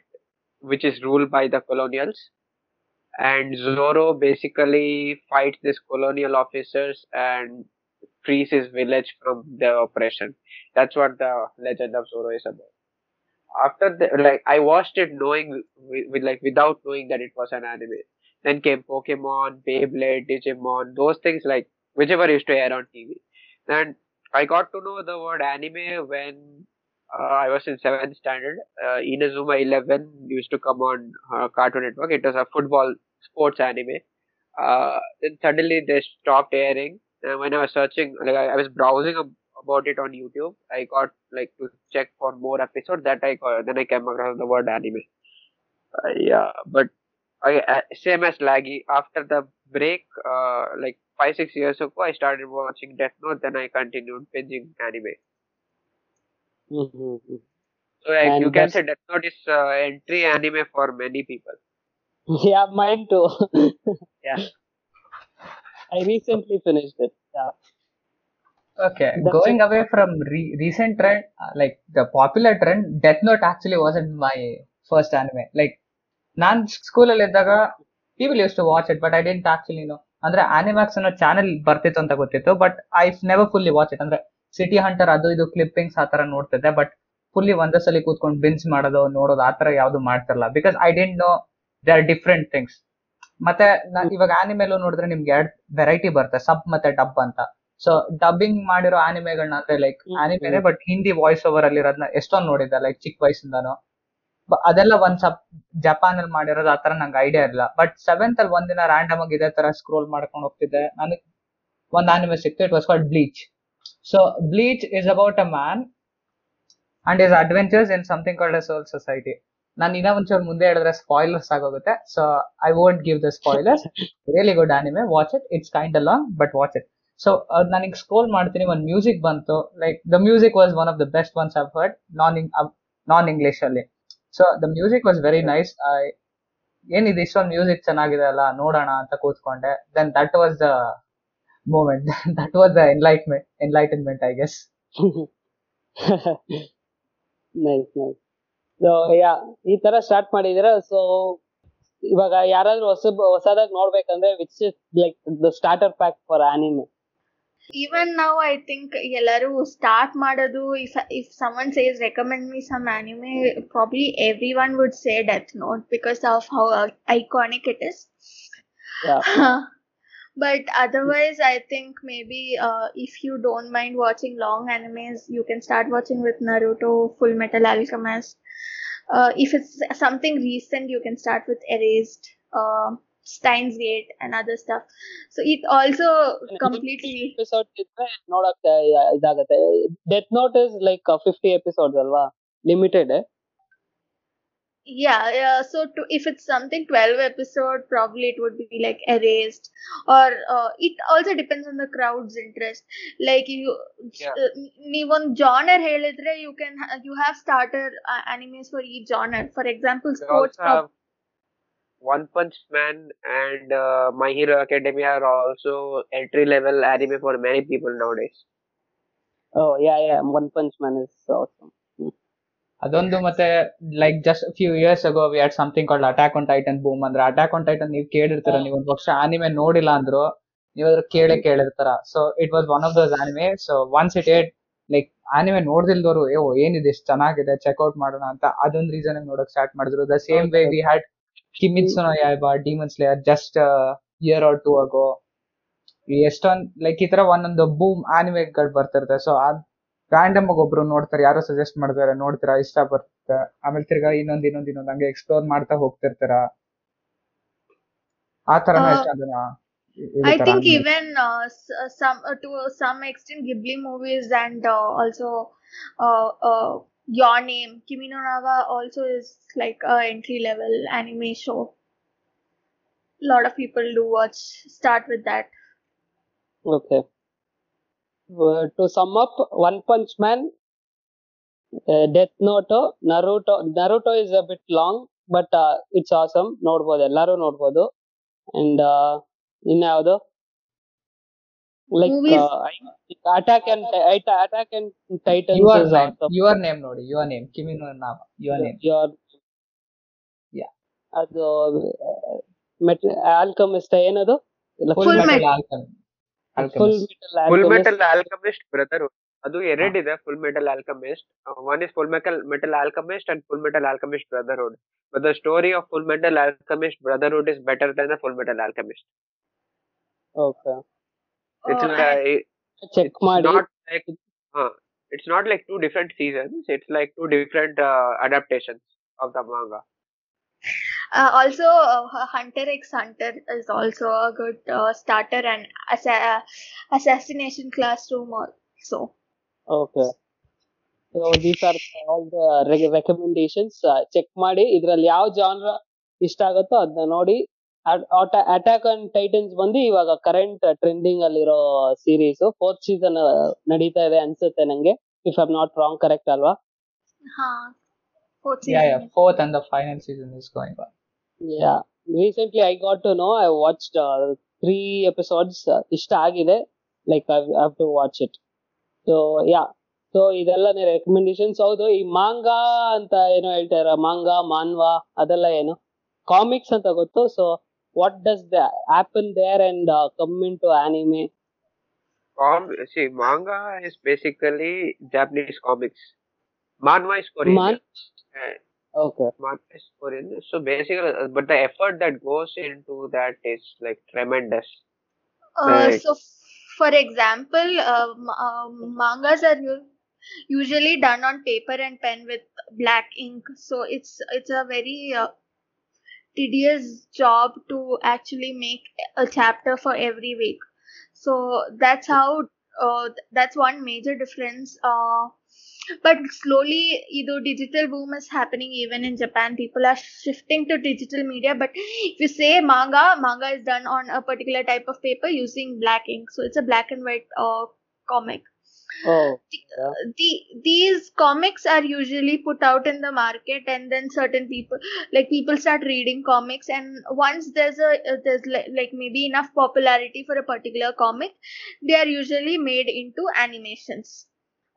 which is ruled by the colonials and Zorro basically fights these colonial officers and frees his village from their oppression. That's what the Legend of Zorro is about. After the, like I watched it knowing with, with like without knowing that it was an anime. Then came Pokemon, Beyblade, Digimon, those things like whichever used to air on TV. And I got to know the word anime when uh, I was in seventh standard. Uh, Inazuma Eleven used to come on uh, Cartoon Network. It was a football sports anime. Uh, then suddenly they stopped airing. And when I was searching, like I, I was browsing ab- about it on YouTube, I got like to check for more episodes. That I got, then I came across the word anime. Uh, yeah, but I uh, same as Laggy. After the break, uh, like five six years ago, I started watching Death Note. Then I continued binging anime. Mhm. So like, you can say Death Note is uh, entry anime for many people. Yeah, mine too. Yeah. I recently finished it. Yeah. Okay, That's going away from re- recent trend, uh, like the popular trend, Death Note actually wasn't my first anime. Like, ನಾನ್ ಸ್ಕೂಲಲ್ಲಿ ಇದ್ದಾಗ people use to watch it but I didn't actually know ಅಂದ್ರೆ Animax ಅನ್ನೋ channel ಬರ್ತಿತ್ತು ಅಂತ ಗೊತ್ತಿತ್ತು but I never fully watch it ಅಂದ್ರೆ City Hunter ಅದು ಇದು ಕ್ಲಿಪ್ಪಿಂಗ್ಸ್ ಆ ತರ ನೋಡ್ತಿದ್ದೆ ಬಟ್ ಫುಲ್ಲಿ ಒಂದೇ ಸಲ ಕೂತ್ಕೊಂಡು ಬಿನ್ಸ್ ಮಾಡೋದು ನೋಡೋದು ಆತರ ಯಾವ್ದು ಮಾಡ್ತಿರಲ್ಲ because I didn't know they are different things ಮತ್ತೆ ಇವಾಗ ಆನಿಮೆಲು ನೋಡಿದ್ರೆ ನಿಮ್ಗೆ ಎರಡ್ ವೆರೈಟಿ ಬರುತ್ತೆ. ಸಬ್ ಮತ್ತೆ ಡಬ್ ಅಂತ. ಸೊ ಡಬ್ಬಿಂಗ್ ಮಾಡಿರೋ ಆನಿಮೆಗಳನ್ನ ಅಂದ್ರೆ ಲೈಕ್ ಆನಿಮೆ ಆನಿಮೆನೆ ಬಟ್ ಹಿಂದಿ ವಾಯ್ಸ್ ಓವರ್ ಅಲ್ಲಿ ಇರೋದನ್ನ ಎಷ್ಟೊಂದು ನೋಡಿದ್ದೆ ಲೈಕ್ ಚಿಕ್ಕ ವಯಸ್ಸಿಂದಾನು. ಅದೆಲ್ಲ ಒಂದ್ ಸಬ್ ಜಪಾನ್ ಅಲ್ಲಿ ಮಾಡಿರೋದು ಆತರ ನಂಗೆ ಐಡಿಯಾ ಇಲ್ಲ ಬಟ್ ಸೆವೆಂತ್ ಅಲ್ಲಿ ಒಂದಿನ ರ್ಯಾಂಡಮ್ ಆಗಿ ಇದೇ ತರ ಸ್ಕ್ರೋಲ್ ಮಾಡ್ಕೊಂಡು ಹೋಗ್ತಿದ್ದೆ. ನನಗೆ ಒಂದ್ ಆನಿಮೆ ಸಿಕ್ತು it was called Bleach so Bleach is about a man and is adventures in something called a Soul Society ನಾನು ಇನ್ನ ಒಂಚೂರು ಮುಂದೆ ಹೇಳಿದ್ರೆ ಸ್ಪಾಯ್ಲರ್ಸ್ ಆಗೋಗುತ್ತೆ. So I won't give the spoilers really good anime watch it it's kind ಅಲ್ಲ but watch it so ನನಗೆ scroll ಮಾಡ್ತೀನಿ. ಒಂದು ಮ್ಯೂಸಿಕ್ ಬಂತು. Like the music was one of the best ones I've heard non non English ಅಲ್ಲಿ. So the music was very nice ಏನಿದೆ ಇಷ್ಟೊಂದು music ಚೆನ್ನಾಗಿದೆ ಅಲ್ಲ ನೋಡೋಣ ಅಂತ ಕೂತ್ಕೊಂಡೆ. Then that was the moment that was the enlightenment enlightenment I guess nice nice yeah ಈ ತರ start ಮಾಡಿದೀರ so ಇವಾಗ ಯಾರಾದ್ರೂ ಹೊಸ ಹೊಸದಾಗಿ ನೋಡ್ಬೇಕಂದ್ರೆ which is like the starter pack for anime even ನಾವು ಐ ಥಿಂಕ್ ಎಲ್ಲರೂ ಸ್ಟಾರ್ಟ್ ಮಾಡೋದು if if someone says recommend me some anime probably every one would say Death Note because of how iconic it is but otherwise i think maybe uh, if you don't mind watching long animes you can start watching with naruto full metal alchemist. Uh, if it's something recent you can start with erased uh, steins gate and other stuff. So it also completely episode death note is like uh, 50 episodes alwa limited eh? yeah, yeah so to, if it's something 12 episode probably it would be like erased or uh, it also depends on the crowd's interest like you yeah. uh, genre helidre you can you have starter uh, animes for each genre for example sports pro- one Punch Man and uh, My Hero Academia are also entry level anime for many people nowadays. Oh yeah, yeah. One Punch Man is awesome. ಅದೊಂದು ಮತ್ತೆ like just few years ago we had something called Attack on Titan boom ಅಂದ್ರೆ Attack on Titan ನೀವು ಕೇಳಿರ್ತೀರ ನೀವು ಒಂದು ವರ್ಷ anime ನೋಡಿಲ್ಲ ಅಂದ್ರು ನೀವು ಅದ್ರ ಕೇಳೇ ಕೇಳಿರ್ತಾರ. So it was one of those anime so once it ate like anime ನೋಡ್ದಿಲ್ದವ್ರು ಏ ಏನಿದೆ ಇಷ್ಟು ಚೆನ್ನಾಗಿದೆ ಚೆಕ್ಔಟ್ ಮಾಡೋಣ ಅಂತ ಅದೊಂದು ರೀಸನ್ ನೋಡಕ್ ಸ್ಟಾರ್ಟ್ ಮಾಡಿದ್ರು. The same way we had Kimetsu no Yaiba demon slayer just year or two ago ಎಷ್ಟೊಂದ್ ಲೈಕ್ ಈ ತರ ಒಂದೊಂದು ಬೂಮ್ ಆನಿಮೆಗಳು ಬರ್ತಿರುತ್ತೆ. ಸೊ ಅದ್ ರ್ಯಾಂಡಮ್ ಆಗಿ ಒಬ್ರು ನೋಡ್ತಾರೆ ಯಾರೋ ಸಜೆಸ್ಟ್ ಮಾಡ್ತಾರೆ ನೋಡ್ತೀರಾ ಇಷ್ಟ ಬರುತ್ತೆ ಆಮೇಲೆ ತಿರ್ಗಾ ಇನ್ನೊಂದ್ ಇನ್ನೊಂದ್ ಇನ್ನೊಂದ್ ಹಂಗೆ ಎಕ್ಸ್ಪ್ಲೋರ್ ಮಾಡ್ತಾ ಹೋಗ್ತಿರ್ತಾರ ಆ ತರನ Uh, ಎಷ್ಟ ಅದನ್ನ I think even uh, s- uh, some uh, to some extent Ghibli movies and uh, also uh, uh, Your Name Kimi no Nawa also is like a entry level anime show. lot of people do watch start with that. Okay. Uh, to sum up, One Punch Man, uh, Death Note, Naruto. Naruto is a bit long, but uh, it's awesome. ನೋಡ್ಬೋದು ಎಲ್ಲರೂ ನೋಡ್ಬೋದು and ಇನ್ಯಾವುದು like? Attack and Attack and Titans Your Name. Your ನೋಡಿ your Name ಕಿಮಿನೋ ನಾಮ your Name Your Yeah. ಅದು Metal Alchemist ಏನದು Full Full Metal. ಆಲ್ಕಮ್ full Full metal Metal Alchemist Brotherhood. ಅದು ಎರಡಿದೆ full metal alchemist one is full metal metal alchemist and full metal alchemist brotherhood but the story of full metal alchemist brotherhood is better than the full metal alchemist okay it's Uh, and- check ಮಾಡಿ not like uh, it's not like two different seasons it's like two different uh, adaptations of the manga Uh, also, uh, Hunter x Hunter is also a good uh, starter and assa- uh, assassination classroom also. Okay so these are all the recommendations check ಮಾಡಿ. ಇದ್ರಲ್ಲಿ ಯಾವ genre ಇಷ್ಟ ಆಗುತ್ತೋ ಅದನ್ನ ನೋಡಿ. Attack and Titans ಬಂದು ಇವಾಗ current trending ಅಲ್ಲಿರೋ ಸೀರೀಸ್ ಫೋರ್ತ್ ಸೀಸನ್ ನಡೀತಾ ಇದೆ ಅನ್ಸುತ್ತೆ ನಂಗೆ. If I'm not wrong correct ಅಲ್ವಾ? Huh. Fourth season. Is- fourth and the final season is going on yeah recently I got to know I watched three episodes ಇಷ್ಟ ಆಗಿದೆ. Like I have to watch it so yeah so ಇದೆಲ್ಲ recommendations ಹೌದು. ಈ manga ಅಂತ ಏನೋ ಹೇಳ್ತಾರ manga ಮಾನ್ವಾ ಅದೆಲ್ಲ ಏನು? ಕಾಮಿಕ್ಸ್ ಅಂತ ಗೊತ್ತು. So what does the happen there and come into anime see manga is basically japanese comics. Manhwa is korean. Man- uh, okay manhwa is so basically uh, but the effort that goes into that is like tremendous Uh, Right. so, for example, um, um, mangas are u- usually done on paper and pen with black ink. So it's it's a very uh, tedious job to actually make a chapter for every week. So that's how uh, that's one major difference. But slowly, either digital boom is happening even in Japan. People are shifting to digital media. But if you say manga, manga is done on a particular type of paper using black ink. So it's a black and white uh, comic. Oh The, the these comics are usually put out in the market, and then certain people like people start reading comics, and once there's a uh, there's like, like maybe enough popularity for a particular comic, they are usually made into animations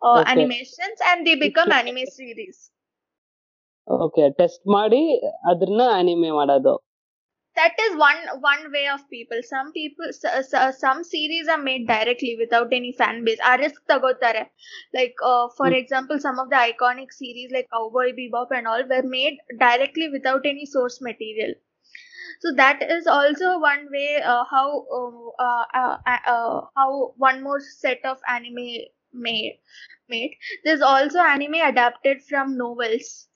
Uh, Okay. animations and they become anime series. Okay test ಮಾಡಿ ಅದನ್ನ anime ಮಾಡೋದು that is one one way of people some people s- s- some series are made directly without any fan base ಆ risk ತಗೋತಾರೆ like uh, for Hmm. example some of the iconic series like cowboy bebop and all were made directly without any source material so that is also one way uh, how uh, uh, uh, uh, how one more set of anime made. made. There's also anime adapted from novels.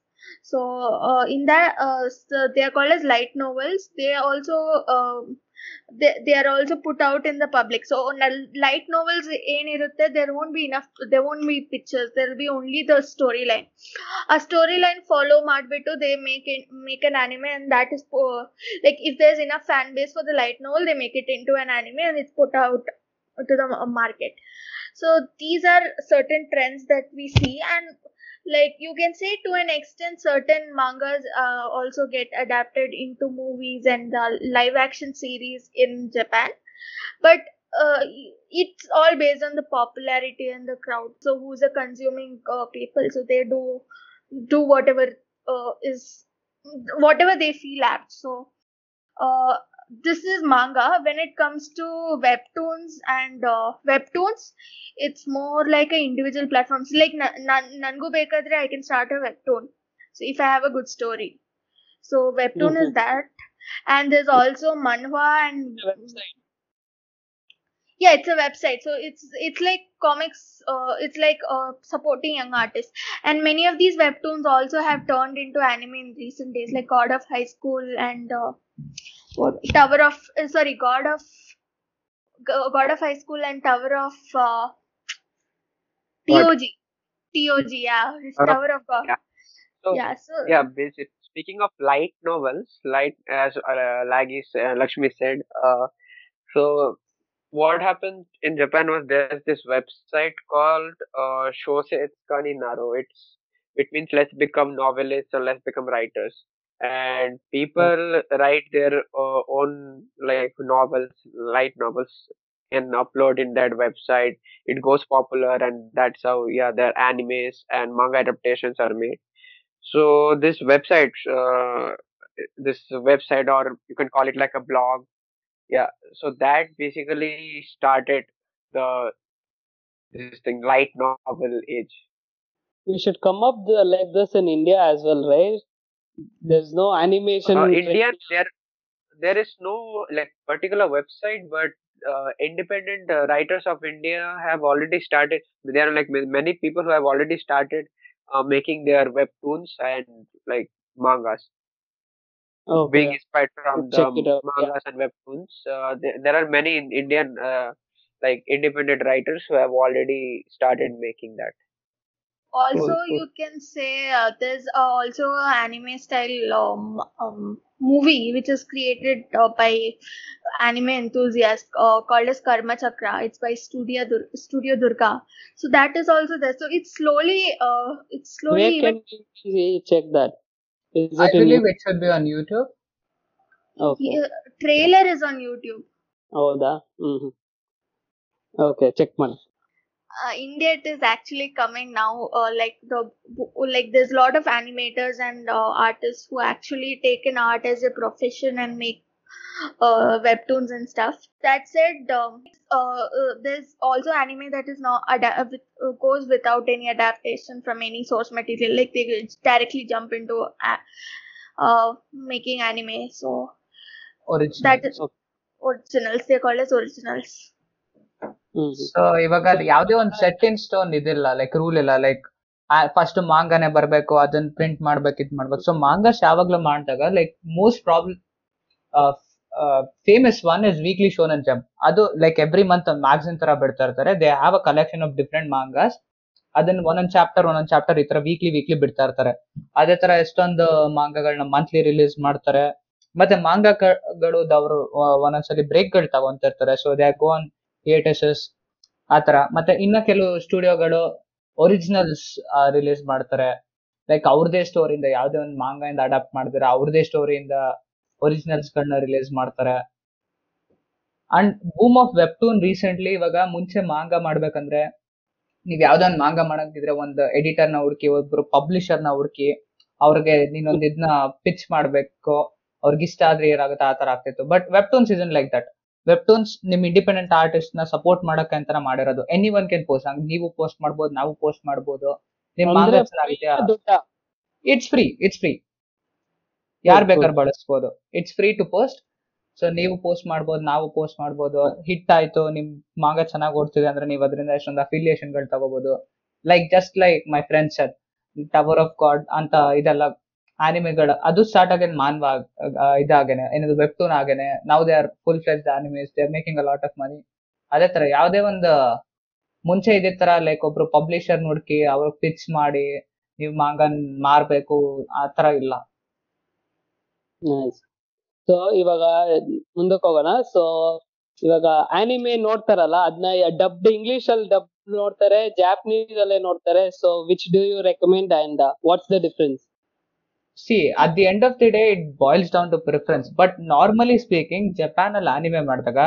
So uh, in that, uh, so they are called as light novels. They are also uh, they, they are also put out in the public. So on light novels in Irutta, there won't be enough. There won't be pictures. There will be only the storyline. A storyline follow Madbito. They make it make an anime, and that is uh, like if there's enough fan base for the light novel, they make it into an anime and it's put out to the market so these are certain trends that we see and like you can say to an extent certain mangas uh, also get adapted into movies and uh, live action series in japan. But uh, it's all based on the popularity and the crowd. So who's a consuming uh, people? So they do do whatever uh, is whatever they feel apt so uh, this is manga. When it comes to webtoons and uh, webtoons it's more like a individual platforms. Like na- nan- nangu bekadre i can start a webtoon. So if i have a good story. So webtoon is Mhm. that. And there's also manhwa and website. yeah it's a website. So it's it's like comics uh, it's like uh, supporting young artists and many of these webtoons also have turned into anime in recent days like god of high school and uh, what, tower of uh, sorry god of god of high school and tower of uh, tog tog yeah it's Tower of- tower of god yeah. So yeah so yeah, basic, speaking of light novels, light as uh, Lagi uh, Lakshmi said. Uh, so what happened in Japan was there's this website called uh, Shosetsuka ni Naro. It's it means let's become novelists or let's become writers. And people write their uh, own like novels, light novels, and upload in that website. It goes popular, and that's how yeah, their animes and manga adaptations are made. So this website, uh, this website, or you can call it like a blog, yeah. So that basically started the this thing light novel age. We should come up the, like this in India as well, right? There's no animation. Uh. India, there there is no like particular website, but uh, independent uh, writers of India have already started. There are like many people who have already started uh, making their webtoons and like mangas. Okay. being inspired from Check the out, yeah. mangas and webtoons. Uh, there, there are many Indian uh, like independent writers who have already started making that. Also cool. you can say uh, there's uh, also a anime style um, um, movie which is created uh, by anime enthusiasts uh, called as karma chakra it's by studio Dur- studio durga so that is also there so it's slowly uh, it's slowly Where even- can we check that? Is I it in believe you? it should be on YouTube. Okay. Yeah, trailer is on youtube Oh, that. hmm Okay, check man. Uh, India it is actually coming now. Uh, like the like, there's a lot of animators and uh, artists who actually take an art as a profession and make uh, webtoons and stuff. That said, um, uh, uh, there's also anime that is not ada- uh, with, uh, goes without any adaptation from any source material. Like they directly jump into making anime. So Original. that is originals. They're called as originals. So ಇವಾಗ ಯಾವ್ದೇ ಒಂದ್ set in stone ಇದಿಲ್ಲ like rule ಇಲ್ಲ like first ಮಾಂಗಾನೆ ಬರ್ಬೇಕು ಅದನ್ನ print ಮಾಡ್ಬೇಕು, ಇದ್ ಮಾಡ್ಬೇಕು. ಸೊ ಮಾಂಗಾಸ್ ಯಾವಾಗ್ಲೂ ಮಾಡಿದಾಗ like most probably famous one is Weekly Shonen and Jump ಅದು ಲೈಕ್ ಎವ್ರಿ ಮಂತ್ ಮ್ಯಾಗಝಿನ್ ತರ ಬಿಡ್ತಾ ಇರ್ತಾರೆ. They have a collection of different mangas ಅದನ್ನ ಒಂದೊಂದ್ ಚಾಪ್ಟರ್ ಒಂದೊಂದ್ ಚಾಪ್ಟರ್ ಈ ತರ ವೀಕ್ಲಿ ವೀಕ್ಲಿ ಬಿಡ್ತಾ ಇರ್ತಾರೆ. ಅದೇ ತರ ಎಷ್ಟೊಂದು ಮಾಂಗಗಳನ್ನ ಮಂತ್ಲಿ ರಿಲೀಸ್ ಮಾಡ್ತಾರೆ. ಮತ್ತೆ ಮಾಂಗಗಳು ಅವರು ಒಂದೊಂದ್ಸಲಿ ಬ್ರೇಕ್ಗಳು ತಗೊಂತಿರ್ತಾರೆ. ಸೊ ದೇ ಹಿಯೇಟಸಸ್ ಆ ತರ ಮತ್ತೆ ಇನ್ನ ಕೆಲವು ಸ್ಟುಡಿಯೋಗಳು ಒರಿಜಿನಲ್ಸ್ ರಿಲೀಸ್ ಮಾಡ್ತಾರೆ. ಲೈಕ್ ಅವ್ರದೇ ಸ್ಟೋರಿಯಿಂದ ಯಾವ್ದೇ ಒಂದು ಮಾಂಗ ಇಂದ ಅಡಾಪ್ಟ್ ಮಾಡಿದ್ರೆ, ಅವ್ರದೇ ಸ್ಟೋರಿಯಿಂದ ಒರಿಜಿನಲ್ಸ್ ಗಳನ್ನ ರಿಲೀಸ್ ಮಾಡ್ತಾರೆ. And boom of webtoon recently ಇವಾಗ ಮುಂಚೆ ಮಾಂಗ ಮಾಡ್ಬೇಕಂದ್ರೆ ನೀವ್ ಯಾವ್ದೋ ಒಂದು ಮಾಂಗ ಮಾಡಂಗಿದ್ರೆ ಒಂದು ಎಡಿಟರ್ನ ಹುಡುಕಿ, ಒಬ್ರು ಪಬ್ಲಿಷರ್ನ ಹುಡುಕಿ ಅವ್ರಿಗೆ ನೀನೊಂದ್ ಇದನ್ನ ಪಿಚ್ ಮಾಡ್ಬೇಕು, ಅವ್ರಿಗೆ ಇಷ್ಟ ಆದ್ರೆ ಏನಾಗುತ್ತೆ ಆ ತರ ಆಗ್ತಿತ್ತು. But webtoon season like that webtoons ನಿಮ್ ಇಂಡಿಪೆಂಡೆಂಟ್ ಆರ್ಟಿಸ್ಟ್ನ ಸಪೋರ್ಟ್ ಮಾಡಕ್ಕೆ ಅಂತ ಮಾಡಿರೋದು. ಎನಿ ಒನ್ ಕೆನ್ ಪೋಸ್ಟ್ ಹಂಗ್ ನೀವು ಪೋಸ್ಟ್ ಮಾಡ್ಬೋದು ನಾವು ಪೋಸ್ಟ್ ಮಾಡ್ಬೋದು. ಇಟ್ಸ್ ಫ್ರೀ ಇಟ್ಸ್ ಫ್ರೀ ಯಾರ್ ಬೇಕಾದ್ರೆ ಬಳಸ್ಬೋದು. It's free to post so ನೀವು ಪೋಸ್ಟ್ ಮಾಡ್ಬೋದು ನಾವು ಪೋಸ್ಟ್ ಮಾಡ್ಬೋದು. ಹಿಟ್ ಆಯ್ತು ನಿಮ್ ಮಾಂಗ ಚೆನ್ನಾಗಿ ಓಡ್ತಿದೆ ಅಂದ್ರೆ ನೀವು ಅದರಿಂದ ಎಷ್ಟೊಂದು ಅಫಿಲಿಯೇಷನ್ಗಳು ತಗೋಬಹುದು like just like my friends tower of god ಅಂತ ಇದೆಲ್ಲ ಆನಿಮೆಗಳು. ಅದು ಸ್ಟಾರ್ಟ್ ಆಗೇನೆ ಮಾನ್ವ ಇದಾಗೇನೆ. ಏನದು ವೆಬ್ಟೂನ್ ಆಗೇನೆ. ನಾವು they are full fledged animes they are making a lot of money ಅದೇ ತರ ಯಾವುದೇ ಒಂದು ಮುಂಚೆ ಇದೇ ತರ ಲೈಕ್ ಒಬ್ರು ಪಬ್ಲಿಷರ್ ನೋಡ್ಕಿ, ಅವ್ರು ಪಿಚ್ ಮಾಡಿ, ನೀವು ಮಾಂಗನ್ ಮಾರ್ಬೇಕು, ಆ ತರ ಇಲ್ಲ. ಸೊ ಇವಾಗ ಮುಂದಕ್ಕೆ ಹೋಗೋಣ. ಸೊ ಇವಾಗ ಆನಿಮೆ ನೋಡ್ತಾರಲ್ಲ ಅದನ್ನ ಡಬ್ ಇಂಗ್ಲಿಷ್ ಅಲ್ಲಿ ಡಬ್ ನೋಡ್ತಾರೆ ಜಾಪನೀಸ್ ಅಲ್ಲೇ ನೋಡ್ತಾರೆ. So which do you recommend and what's the difference see at the end of the day it boils down to preference but normally speaking Japan ಅಲ್ಲಿ anime ಮಾಡಿದಾಗ,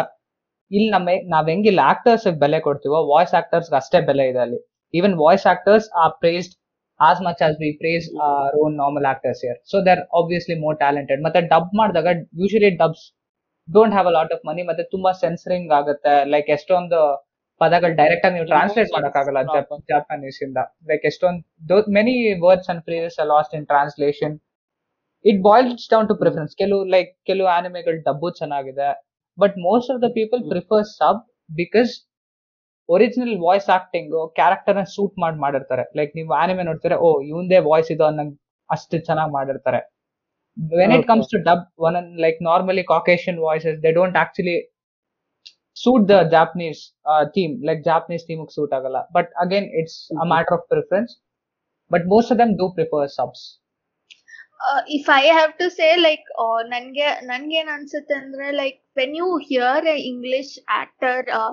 ಇಲ್ಲಿ ನಮ್ಮ, ನಾವ್ ಹೆಂಗಿಲ್ಲ ಆಕ್ಟರ್ಸ್ ಬೆಲೆ ಕೊಡ್ತೀವೋ ವಾಯ್ಸ್ ಆಕ್ಟರ್ಸ್ ಅಷ್ಟೇ ಬೆಲೆ ಇದೆ ಅಲ್ಲಿ. Even voice actors are praised as much as we praise our own normal actors here so they're obviously more talented ಮತ್ತೆ ಡಬ್ ಮಾಡಿದಾಗ usually dubs don't have a lot of money ಮತ್ತೆ ತುಂಬಾ censoring ಆಗುತ್ತೆ. Like ಎಷ್ಟೊಂದು ಪದಗಳು direct ಆಗಿ ನೀವು translate ಮಾಡೋಕ್ಕಾಗಲ್ಲ ಜಪಾನೀಸ್ ಇಂದ ಲೈಕ್ ಎಷ್ಟೊಂದು many words and phrases lost in translation it boils down to preference ಕೆಲವು ಲೈಕ್ ಕೆಲವು ಆನಿಮೆಗಳು ಡಬ್ಬು ಚೆನ್ನಾಗಿದೆ. But most of the people prefer sub because original voice acting ಕ್ಯಾರೆಕ್ಟರ್ನ suit ಮಾಡಿ ಮಾಡಿರ್ತಾರೆ. ಲೈಕ್ ನೀವು ಆನಿಮೆ ನೋಡ್ತಾರೆ ಓ ಇವಂದೇ ವಾಯ್ಸ್ ಇದು ಅನ್ನ ಅಷ್ಟು ಚೆನ್ನಾಗಿ ಮಾಡಿರ್ತಾರೆ. When it comes to dub one like normally Caucasian voices they don't actually suit the Japanese theme like Japanese theme suit ಆಗಲ್ಲ but again it's a Mhm. Matter of preference but most of dum do prefer subs uh, if I have to say, like, uh, ನನಗೆ ನನ್ಗೇನ್ ಅನ್ಸುತ್ತೆ ಅಂದ್ರೆ like when you hear a English actor, uh,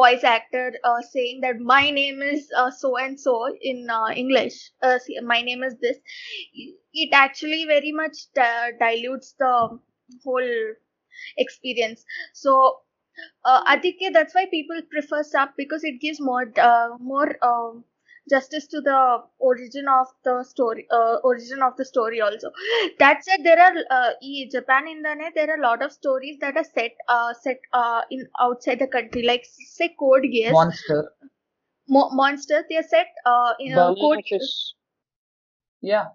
voice actor, uh, saying that my name is uh, so and so in uh, English, uh, see, my name is this, it actually very uh, Aditya, that's why people prefer sub because it gives more uh, more um, justice to the origin of the story. Uh, origin of the story also. That said, there are uh, Japan in the net. There are a lot of stories that are set uh, set uh, in outside the country, like say Code Geass. Monster. Mo- They are set uh, in a uh, Code. Yeah,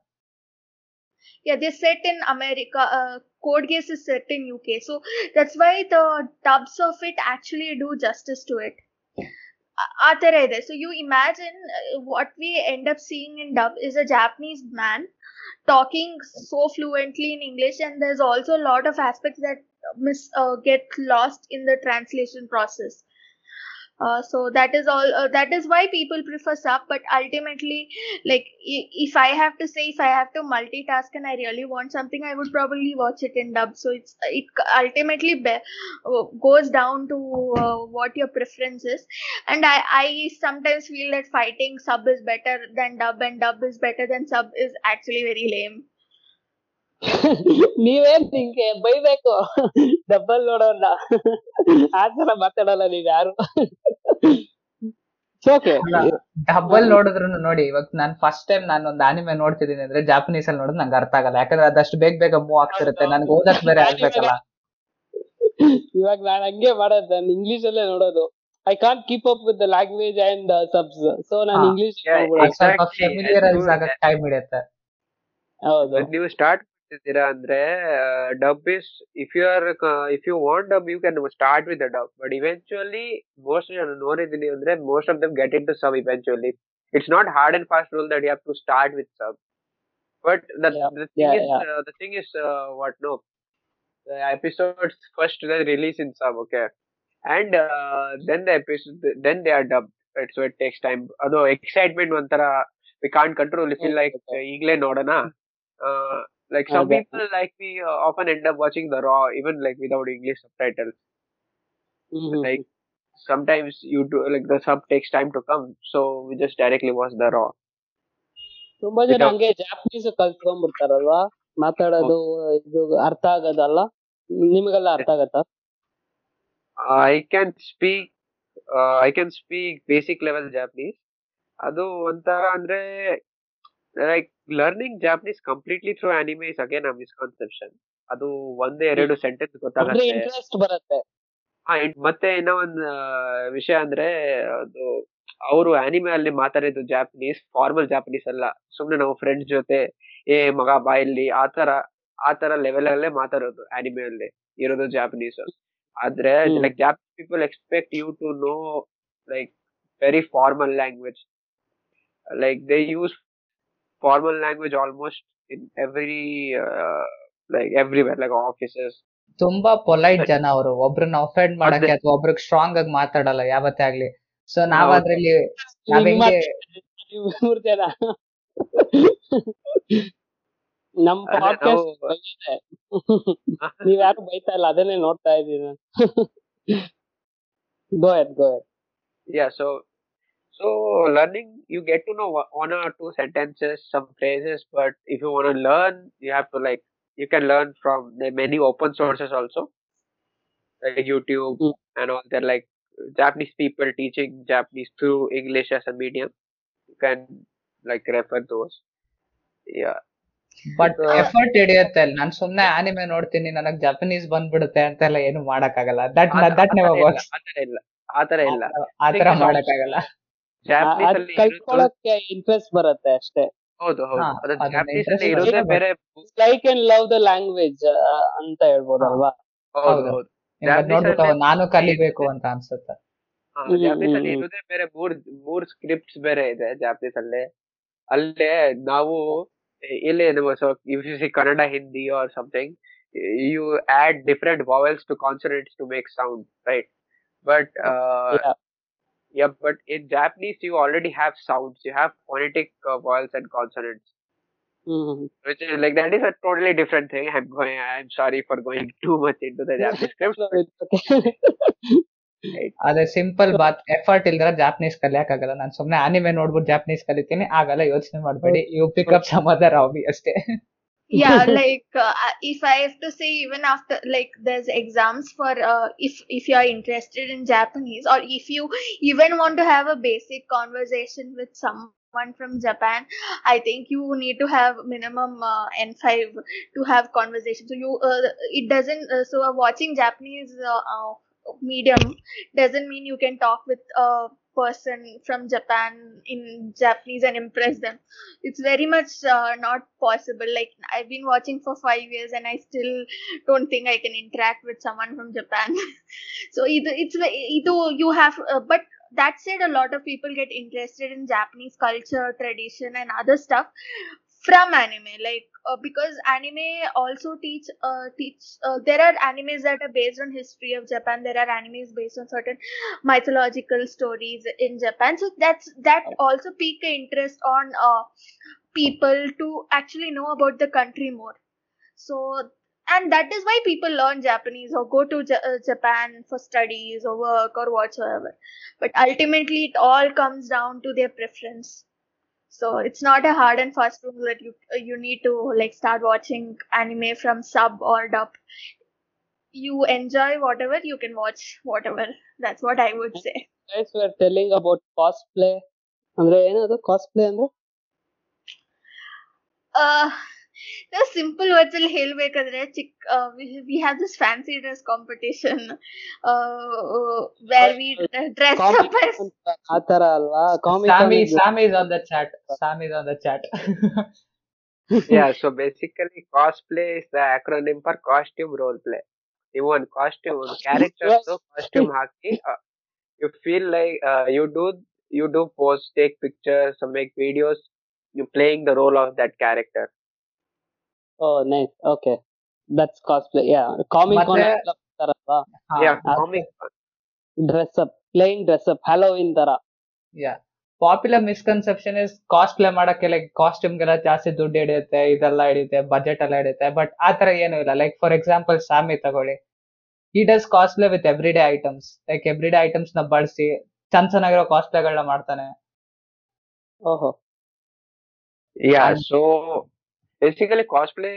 yeah they're set in america uh, Code Geass is set in uk so that's why the dubs of it actually do justice to it. So you imagine uh, what we end up seeing in dub is a japanese man talking so fluently in english and there's also a lot of aspects that uh, miss get lost in the translation process uh, so that is all uh, that is why people prefer sub but ultimately like if i have to say if i have to multitask and i really want something i would probably watch it in dub. So it's it ultimately be- uh, goes down to uh, what your preference is. And i i sometimes feel that fighting sub is better than dub and dub is better than sub is actually very lame ನೀವೇನ್ ನಿಂಗೆ ಬೈಬೇಕು. Double ನೋಡೋಣ. ಆ ತರ ಮಾತಾಡಲ್ಲ ನೀವ್ ಯಾರು. Double double ನೋಡಿದ್ರು ನೋಡಿ ಇವಾಗ ನಾನು ಫಸ್ಟ್ ಟೈಮ್ ನಾನು ಒಂದು ಆನಿಮೆ ನೋಡ್ತಿದ್ದೀನಿ ಅಂದ್ರೆ ಜಾಪನೀಸ್ ಅಲ್ಲಿ ನೋಡೋದು ನಂಗೆ ಅರ್ಥ ಆಗಲ್ಲ. ಯಾಕಂದ್ರೆ ಅದಷ್ಟು ಬೇಗ ಬೇಗ ಮೂವ್ ಆಗ್ತಿರುತ್ತೆ. ನನ್ಗೆ ಓದಕ್ ಬೇರೆ ಆಗ್ಬೇಕಲ್ಲ. ಇವಾಗ ನಾನ್ ಹಂಗೆ ಮಾಡೋದು. ನಾನು ಇಂಗ್ಲಿಷ್ ಅಲ್ಲೇ ನೋಡೋದು. I can't keep up with the language and subs so ನಾನು. ಇಂಗ್ಲಿಷ್ ಟೈಮ್ ಹಿಡಿಯುತ್ತೆ. ಹೌದು. ನೀವು ಸ್ಟಾರ್ಟ್ ಮಾಡ್ತಿದ್ದೀರಾ ಅಂದ್ರೆ dub is if you are if you want dub you can start with the dub but ಇವೆಂಚುಯಲಿ most ನಾನು ನೋಡಿದ್ದೀನಿ ಅಂದ್ರೆ most of them get in to sub ಇವೆಂಚುಯಲಿ it's not hard and fast rule that you have to start with sub but the Yeah, the yeah, thing is uh, the thing is uh, what no the episodes first they release in sub okay and uh, then the episode then they are dubbed right so it takes time ಅದು excitement ಒಂಥರ we can't control we feel like Okay. ಈಗಲೇ ನೋಡೋಣ uh, like some Okay. people like me uh, often end up watching the raw even like without english subtitles like sometimes you do like the sub takes time to come so we just directly watch the raw ತುಂಬಾ ಜನ ಹಂಗೆ Japanese ಕಲ್ತ್ಕೊಂಡ್ಬಿಡ್ತಾರಲ್ವಾ ಮಾತಾಡೋದು ಇದು ಅರ್ಥ ಆಗೋದಲ್ಲ ನಿಮಗೆಲ್ಲ ಅರ್ಥ ಆಗತ್ತಾ I can speak I can speak basic level Japanese ಅದು ಒಂಥರ ಅಂದ್ರೆ like learning Japanese completely through anime is again a misconception ಅದು ಒಂದೇ ಎರಡು ಸೆಂಟೆನ್ಸ್ ಗೊತ್ತಾಗುತ್ತೆ. ಗೊತ್ತಾಗತ್ತೆ ಇಂಟ್ರೆಸ್ಟ್ ಬರುತ್ತೆ. ಹಾ, ಮತ್ತೆ ಇನ್ನೊ ಒಂದ್ ವಿಷಯ ಅಂದ್ರೆ ಅದು ಅವರು ಆನಿಮೆ ಅಲ್ಲಿ ಮಾತಾಡಿದ್ದು ಜಾಪನೀಸ್ ಫಾರ್ಮಲ್ ಜಾಪನೀಸ್ ಅಲ್ಲ. ಸುಮ್ನೆ ನಾವು ಫ್ರೆಂಡ್ಸ್ ಜೊತೆ ಏ ಮಗ ಬಾ ಇಲ್ಲಿ. ಆತರ ಆತರ ತರ ಲೆವೆಲ್ ಅಲ್ಲೇ ಮಾತಾಡೋದು ಆನಿಮೆ ಅಲ್ಲಿ ಇರೋದು ಜಾಪನೀಸ್ ಆದ್ರೆ. Like Jap people expect you to know like very formal language like they use formal language almost in every uh, like everywhere like offices. ತುಂಬಾ ಪೊಲೈಟ್ ಜನ ಅವರು. ಒಬ್ರನ್ನ ಅಫೆಂಡ್ ಮಾಡಕ್ಕೆ ಅಥವಾ ಒಬ್ರಿಗೆ ಸ್ಟ್ರಾಂಗ್ ಆಗಿ ಮಾತಾಡಲ್ಲ ಯಾವತ್ತೇ ಆಗ್ಲಿ. ಸೊ ನಾವ್ ಅದ್ರಲ್ಲಿ ನಮ್ ಪಾಡ್ಕಾಸ್ಟ್ ನೀವ್ ಯಾರು ಬೈತಾ ಇಲ್ಲ ಅದನ್ನೇ ನೋಡ್ತಾ ಇದ್ದೀನಿ go go yeah so so so learning you get to know one one or two sentences some phrases but if you want to learn you have to like you can learn from the many open sources also like youtube Mm. and all that like japanese people teaching japanese through english as a medium you can like refer those yeah but Uh, effort ಹಿಡಿಯುತ್ತೆ ಅಲ್ಲಿ ನಾನ್ ಸುಮ್ನೆ anime ನೋಡ್ತೀನಿ ನನಗ್ Japanese ಬಂದ್ಬಿಡುತ್ತೆ ಅಂತೆಲ್ಲ ಏನು ಮಾಡಕ್ಕಾಗಲ್ಲ that ಆ- ದಟ್ ಆ ನೆವರ್ ಥರ ಇಲ್ಲ, ವರ್ಕ್ಸ್ ಆ ಥರ ಇಲ್ಲ ಆ ಥರ ಇಲ್ಲ ಆತರ Thing is ಮಾಡಕ್ಕಾಗಲ್ಲ ಕಲ್ತ್ಕೊಳಕ್ಕೆ ಇಂಟ್ರೆಸ್ಟ್ ಬರುತ್ತೆ ಅಷ್ಟೇ. ಹೌದು ಹೌದು. ಜಾಪನೀಸ್ ಅಲ್ಲಿ ಇರೋದೇ ಬೇರೆ like and love the language ಅಂತ ಹೇಳ್ಬೋದಲ್ವಾ? ಹೌದು ಹೌದು. ನಾನು ಕಲಿಬೇಕು ಅಂತ ಅನ್ಸುತ್ತೆ. ಜಾಪನೀಸ್ ಅಲ್ಲಿ ಇರೋದೇ ಬೇರೆ ಮೂರ್ ಮೂರ್ ಸ್ಕ್ರಿಪ್ಟ್ಸ್ ಬೇರೆ ಇದೆ ಜಾಪನೀಸ್ ಅಲ್ಲಿ. ಅಲ್ಲೇ ನಾವು ಇಲ್ಲಿ see Kannada Hindi or something you add different vowels to consonants to make sound right but Yeah. yeah but in japanese you already have sounds you have phonetic uh, vowels and consonants hmm which is like that is a totally different thing i'm going i'm sorry for going too much into the japanese scripts ಅದೇ simple Baat effort ಇಲ್ದ್ರ Japanese ಕಲಿಯಕ್ ಆಗಲ್ಲ ನಾನ್ ಸುಮ್ನೆ anime ನೋಡ್ಬಿಟ್ಟು Japanese ಕಲಿತೀನಿ ಆಗಲ್ಲ ಯೋಚನೆ ಮಾಡ್ಬೇಡಿ you pick up some other hobby ಅಷ್ಟೇ yeah like uh, if i have to say even after like there's exams for uh, if if you are interested in japanese or if you even want to have a basic conversation with someone from japan i think you need to have minimum uh, n5 to have conversation. So you uh, it doesn't uh, so uh, watching japanese uh, uh, medium doesn't mean you can talk with a person from japan in japanese and impress them. It's very much uh, not possible. Like i've been watching for 5 years and i still don't think i can interact with someone from japan. So either it's either you have uh, but that said a lot of people get interested in japanese culture tradition and other stuff from anime. Like uh, because anime also teach uh, teach uh, there are animes that are based on history of japan. There are animes based on certain mythological stories in japan. So that's that also pique interest on uh, people to actually know about the country more. So and that is why people learn japanese or go to Ja- uh, japan for studies or work or whatsoever. But ultimately it all comes down to their preference so it's not a hard and fast rule that you uh, you need to like start watching anime from sub or dub you enjoy whatever you can watch whatever that's what i would say guys were telling about cosplay ಅಂದ್ರೆ ಏನದು ಕಾಸ್ಪ್ಲೇ ಅಂದ್ರೆ uh the simple words ಅಲ್ಲಿ ಹೇಳ್ಬೇಕಾದ್ರೆ ಚಿಕ್ uh, we, we have this fancy dress competition uh, where we dress up as ಆ ತರ ಅಲ್ವಾ ಸಾಮಿ comic Sami is on the chat Sami is on the chat yeah so basically cosplay is the acronym for costume role play you want costume character Yes. costume haki uh, you feel like uh, you do you do post take pictures or make videos you playing the role of that character oh nice okay that's cosplay yeah comic con ತಾರಲ್ವಾ yeah Ah. Dress up plain dress up Halloween ತರ. Yeah popular misconception is cosplay ಮಾಡಕ್ಕೆ like ಕಾಸ್ಟ್ಯೂಮ್ ಗೆಲ್ಲ ಜಾಸ್ತಿ ದುಡ್ಡು ಹಿಡಿಯುತ್ತೆ ಇದೆಲ್ಲ ಹಿಡಿಯುತ್ತೆ budget ಎಲ್ಲ ಹಿಡಿಯುತ್ತೆ ಬಟ್ ಆ ತರ ಏನೂ ಇಲ್ಲ. ಲೈಕ್ ಫಾರ್ ಎಕ್ಸಾಂಪಲ್ ಸಾಮಿ ತಗೊಳ್ಳಿ. ಈ does cosplay with every day items like every day ಐಟಮ್ಸ್ನ ಬಳಸಿ ಚಂದ ಚೆನ್ನಾಗಿರೋ ಕಾಸ್ಟ್ ಪ್ಲೇಗಳನ್ನ ಮಾಡ್ತಾನೆ. ಓಹೋ. Yeah so basically cosplay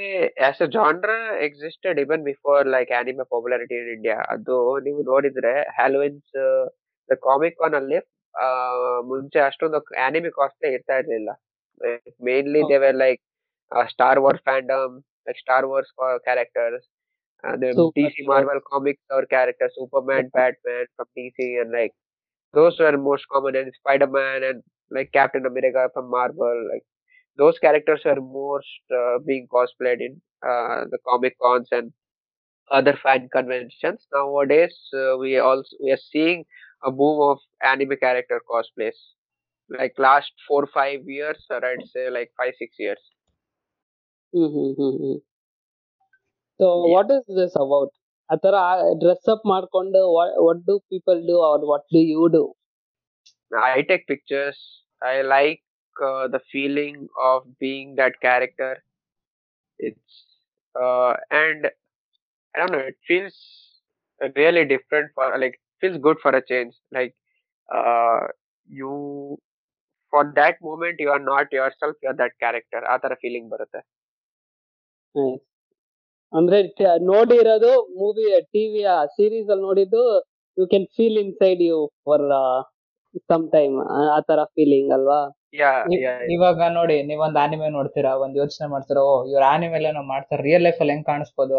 as a genre existed even before like anime popularity in India. ಅದು ನೀವು ನೋಡಿದ್ರೆ ಹ್ಯಾಲೋವಿನ್ಸ್ ಕಾಮಿಕ್ ಆನ್ ಅಲ್ಲಿ ಮುಂಚೆ ಅಷ್ಟೊಂದು ಆನಿಮಿ ಕಾಸ್ಟ್ಲಿ ಇರ್ತಾ ಇರಲಿಲ್ಲ. Mainly they were like Star War fandom like Star Wars characters DC Marvel comics hour character Superman Batman from DC and like those are most common and Spiderman and like Captain America from Marvel like those characters were most uh, being cosplayed in uh, the comic cons and other fan conventions. Nowadays, uh, we also we are seeing a boom of anime character cosplays. Like last four five years, or I'd say like five six years. Hmm so Yeah. What is this about ಆ ತರ dress up ಮಾಡ್ಕೊಂಡು what do people do or what do you do I take pictures. I like uh, the feeling of being that character. It's uh, and I don't know. It feels really different for like feels good for a change. Like uh, you for that moment you are not yourself. You are that character. ಆ ತರ feeling ಬರುತ್ತೆ. ಅಂದ್ರೆ ಟ- ನೋಡಿರೋದು movie ಟಿವಿಯ series ಅಲ್ಲಿ ನೋಡಿದ್ದು you can feel inside you for some time ಆ ತರ ಫೀಲಿಂಗ್ ಅಲ್ವಾ ಇವಾಗ ನೋಡಿ ನೀವೊಂದು ಆನಿಮೆ ನೋಡ್ತೀರಾ ಒಂದ್ ಯೋಚನೆ ಮಾಡ್ತೀರಾ ಓ ಇವ್ರ ಆನಿಮೆ ಏನೋ ಮಾಡ್ತಾರೆ ರಿಯಲ್ ಲೈಫ್ ಅಲ್ಲಿ ಹೆಂಗ್ ಕಾಣಿಸ್ಬೋದು?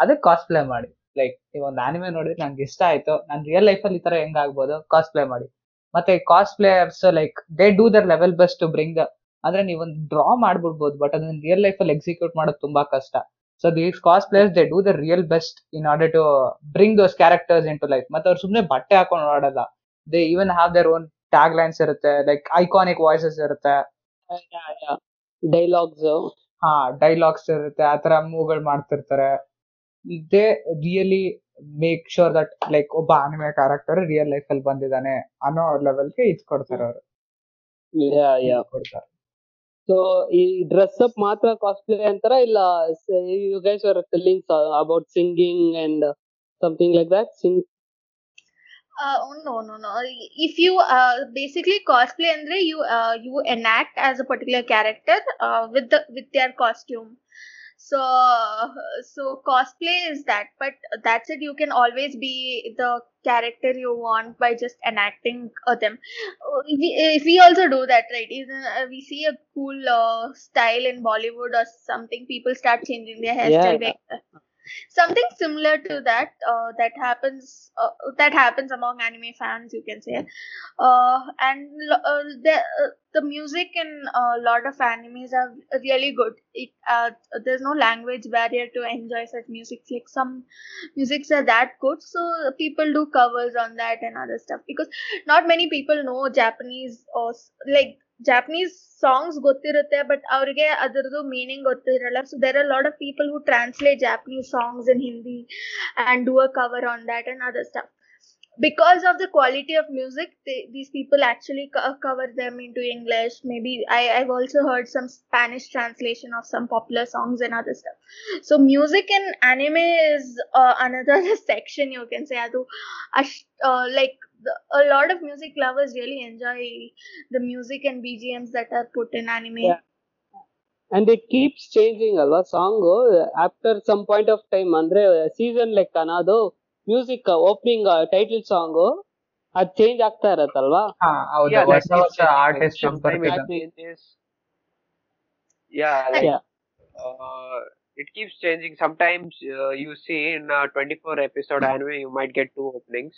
ಅದಕ್ಕೆ ಕಾಸ್ಪ್ಲೇ ಮಾಡಿ. ಲೈಕ್ ನೀವೊಂದು ಆನಿಮೆ ನೋಡಿದ್ರೆ ನಂಗೆ ಇಷ್ಟ ಆಯ್ತು ನಾನ್ ರಿಯಲ್ ಲೈಫ್ ಅಲ್ಲಿ ಈ ತರ ಹೆಂಗ್ ಆಗ್ಬೋದು ಕಾಸ್ಪ್ಲೇ ಮಾಡಿ. ಮತ್ತೆ cosplayers like they do their level best to bring ಅಂದ್ರೆ ನೀವೊಂದು ಡ್ರಾ ಮಾಡ್ಬಿಡ್ಬೋದು ಬಟ್ ಅದನ್ನ ರಿಯಲ್ ಲೈಫ್ ಅಲ್ಲಿ ಎಕ್ಸಿಕ್ಯೂಟ್ ಮಾಡೋದು ತುಂಬಾ ಕಷ್ಟ. So these cosplayers they do the real best in order to bring those characters into life ಮತ್ತೆ ಅವ್ರು ಸುಮ್ಮನೆ ಬಟ್ಟೆ ಹಾಕೊಂಡು ಆಡಲ್ಲ they even have their own tag lines ಇರುತ್ತೆ ಲೈಕ್ ಐಕಾನಿಕ್ ವಾಯ್ಸಸ್ ಇರುತ್ತೆ. ಡೈಲಾಗ್ಸ್ ಹಾ ಡೈಲಾಗ್ಸ್ ಇರುತ್ತೆ ಆತರ ಮೂವ್ಗಳು ಮಾಡ್ತಿರ್ತಾರೆ. They really make sure that like ಒಬ್ಬ ಆನಿಮೆ ಕ್ಯಾರೆಕ್ಟರ್ ರಿಯಲ್ ಲೈಫ್ ಅಲ್ಲಿ ಬಂದಿದ್ದಾನೆ ಅನ್ನೋ ಲೆವೆಲ್ಗೆ ಇದು ಕೊಡ್ತಾರೆ ಅವರು. ಕೊಡ್ತಾರೆ. ಸೊ ಈ ಡ್ರೆಸ್ ಅಪ್ ಮಾತ್ರ ಕಾಸ್ಟ್ಲಿ ಅಂತಾರ ಇಲ್ಲ you guys are telling about singing and something like that sing Uh, oh, no, no, no. If you uh, basically cosplay, andre you uh, you enact as a particular character uh, with the with their costume. So so cosplay is that, but that's it. You can always be the character you want by just enacting uh, them. Uh, We, if we also do that, right? Even uh, we see a cool uh, style in Bollywood or something, people start changing their hairstyle. Yeah. Something similar to that uh, that happens uh, that happens among anime fans you can say. Uh, and uh, the uh, the music in a lot of animes are really good. It uh, there's no language barrier to enjoy such music. Like some musics are that good so people do covers on that and other stuff. Because not many people know japanese or like Japanese songs ಗೊತ್ತಿರುತ್ತೆ but ಅವ್ರಿಗೆ ಅದರದ್ದು meaning ಗೊತ್ತಿರಲ್ಲ so there are lot of people who translate Japanese songs in Hindi and do a cover on that and other stuff because of the quality of music they, these people actually co- cover them into english maybe I, i've also heard some spanish translation of some popular songs and other stuff so music in anime is uh, another section you can say adu ash- uh, like the, a lot of music lovers really enjoy the music and bgms that are put in anime Yeah. And it keeps changing ಅಲ್ವಾ song after some point of time ಅಂದ್ರೆ season ಲೆಕ್ಕ ಅದು music opening title song ಅದ್ change ಆಗ್ತಾ ಇರತ್ತಲ್ವಾ ಹಾ ಹೌದು Yeah, ಹೊಸ that ಹೊಸ is changing. Artist Like, sometime it changes. Yeah, like Yeah. uh, it keeps changing. Sometimes uh, you see in a 24 episode anime, you might get two openings,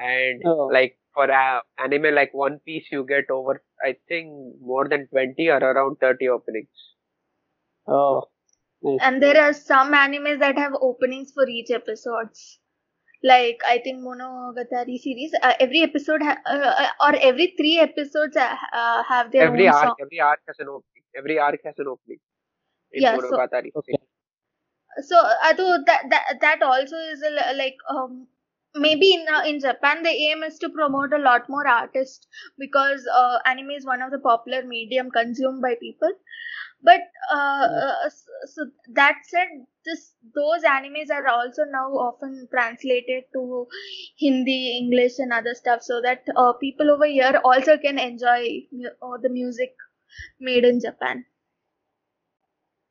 and Oh. like for a- anime like One Piece, you get over I think more than 20 or around 30 openings. Oh. and there are some animes that have openings for each episodes like i think monogatari series uh, every episode ha- uh, uh, or every three episodes uh, uh, have their every own arc, song every arc has an opening. Every arc has an opening. In Yeah, so- Monogatari. Okay. so adu that, that that also is a, like um maybe in uh, in japan the aim is to promote a lot more artists because uh, anime is one of the popular medium consumed by people. But uh, uh, so that said this those animes are also now often translated to hindi english and other stuff so that uh, people over here also can enjoy mu- uh, the music made in japan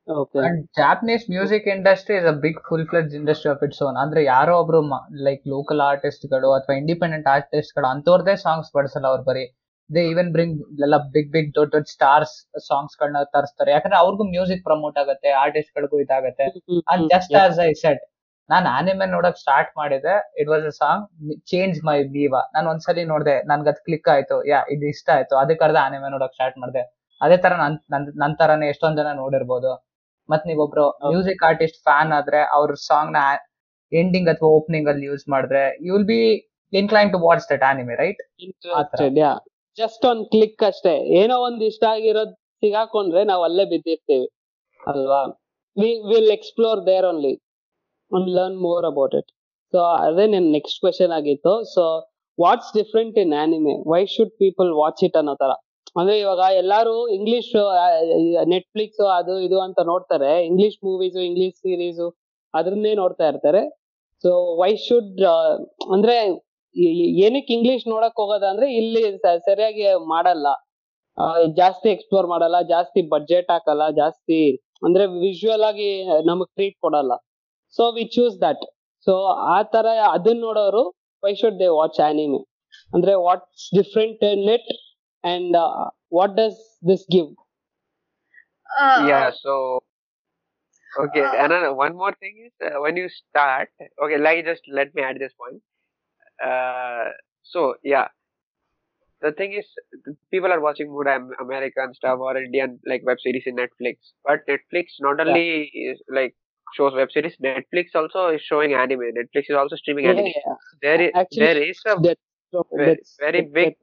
okay and Japanese music industry is a big full fledged industry of its own ಅಂದ್ರೆ ಯಾರೋ ಒಬ್ರು like local ಆರ್ಟಿಸ್ಟ್ಗಳು ಅಥವಾ independent ಆರ್ಟಿಸ್ಟ್ಗಳು ಅಂತವ್ರದೇ songs ಬಡಿಸಲ್ಲ ಅವ್ರು ಬರೀ. They even bring ಎಲ್ಲ big big ದೊಡ್ಡ ದೊಡ್ಡ ಸ್ಟಾರ್ಸ್ ಸಾಂಗ್ಸ್ ಗಳನ್ನ ತರಿಸ್ತಾರೆ. ಯಾಕಂದ್ರೆ ಅವ್ರಿಗೂ ಮ್ಯೂಸಿಕ್ ಪ್ರಮೋಟ್ ಆಗುತ್ತೆ ಆರ್ಟಿಸ್ಟ್ ಗಳಿಗೂ ಇದಾಗುತ್ತೆ and just as I said non anime ನೋಡಕ್ ಸ್ಟಾರ್ಟ್ ಮಾಡಿದೆ. It was a song change my ಬೀವ ನಾನು ಒಂದ್ಸಲಿ ನೋಡಿದೆ ನನ್ಗೆ ಅದು ಕ್ಲಿಕ್ ಆಯ್ತು. ಯಾ ಇದು ಇಷ್ಟ ಆಯ್ತು. ಅದಕ್ಕೆ ಅರ್ಧ ಆನಿಮೆ ನೋಡಕ್ ಸ್ಟಾರ್ಟ್ ಮಾಡಿದೆ. ಅದೇ ತರ ನನ್ ನನ್- ತರಾನೇ ಎಷ್ಟೊಂದ್ ಜನ ನೋಡಿರ್ಬೋದು. ಮತ್ ನೀವೊಬ್ರು ಒಬ್ರು ಮ್ಯೂಸಿಕ್ ಆರ್ಟಿಸ್ಟ್ ಫ್ಯಾನ್ ಆದ್ರೆ ಅವ್ರ ಸಾಂಗ್ನ ಎಂಡಿಂಗ್ ಅಥವಾ ಓಪನಿಂಗ್ ಅಲ್ಲಿ ಯೂಸ್ ಮಾಡಿದ್ರೆ you will be incline to watch that anime right just ಒಂದ್ ಕ್ಲಿಕ್ ಅಷ್ಟೇ. ಏನೋ ಒಂದ್ ಇಷ್ಟ ಆಗಿರೋದ್ ಸಿಗಾಕೊಂಡ್ರೆ ನಾವ್ ಅಲ್ಲೇ ಬಿದ್ದಿರ್ತೀವಿ. ಅಲ್ವಾ? We will explore there only and learn more about it so ಅದೇ ನನ್ ನೆಕ್ಸ್ಟ್ ಕ್ವೆಶನ್ ಆಗಿತ್ತು. So what's different in anime why should people watch it ಅನ್ನೋ ತರ? ಅಂದ್ರೆ ಇವಾಗ ಎಲ್ಲಾರು ಇಂಗ್ಲಿಷ್ ನೆಟ್ಫ್ಲಿಕ್ಸ್ ಅದು ಇದು ಅಂತ ನೋಡ್ತಾರೆ. ಇಂಗ್ಲಿಷ್ ಮೂವೀಸ್ ಇಂಗ್ಲಿಷ್ ಸೀರೀಸ್ ಅದ್ರನ್ನೇ ನೋಡ್ತಾ ಇರ್ತಾರೆ. ಸೊ ವೈ ಶುಡ್ ಅಂದ್ರೆ ಏನಕ್ಕೆ ಇಂಗ್ಲಿಷ್ ನೋಡಕ್ ಹೋಗೋದಂದ್ರೆ ಇಲ್ಲಿ ಸರಿಯಾಗಿ ಮಾಡಲ್ಲ. ಜಾಸ್ತಿ ಎಕ್ಸ್ಪ್ಲೋರ್ ಮಾಡಲ್ಲ, ಜಾಸ್ತಿ ಬಡ್ಜೆಟ್ ಹಾಕಲ್ಲ, ಜಾಸ್ತಿ ಅಂದ್ರೆ ವಿಜುವಲ್ ಆಗಿ ನಮಗ್ ಟ್ರೀಟ್ ಕೊಡಲ್ಲ. So we choose that so ಆ ತರ ಅದನ್ನ ನೋಡೋರು why should they watch anime ಅಂದ್ರೆ what's different in and uh, what does this give? Uh, yeah so okay uh, another one more thing is uh, when you start okay like just let me add this point. Uh, so yeah. The thing is people are watching more american stuff or indian like web series in netflix. But netflix not only yeah. is like shows web series netflix also is showing anime. Netflix is also streaming yeah, anime. yeah. there is Actually, there is a that, so very, very big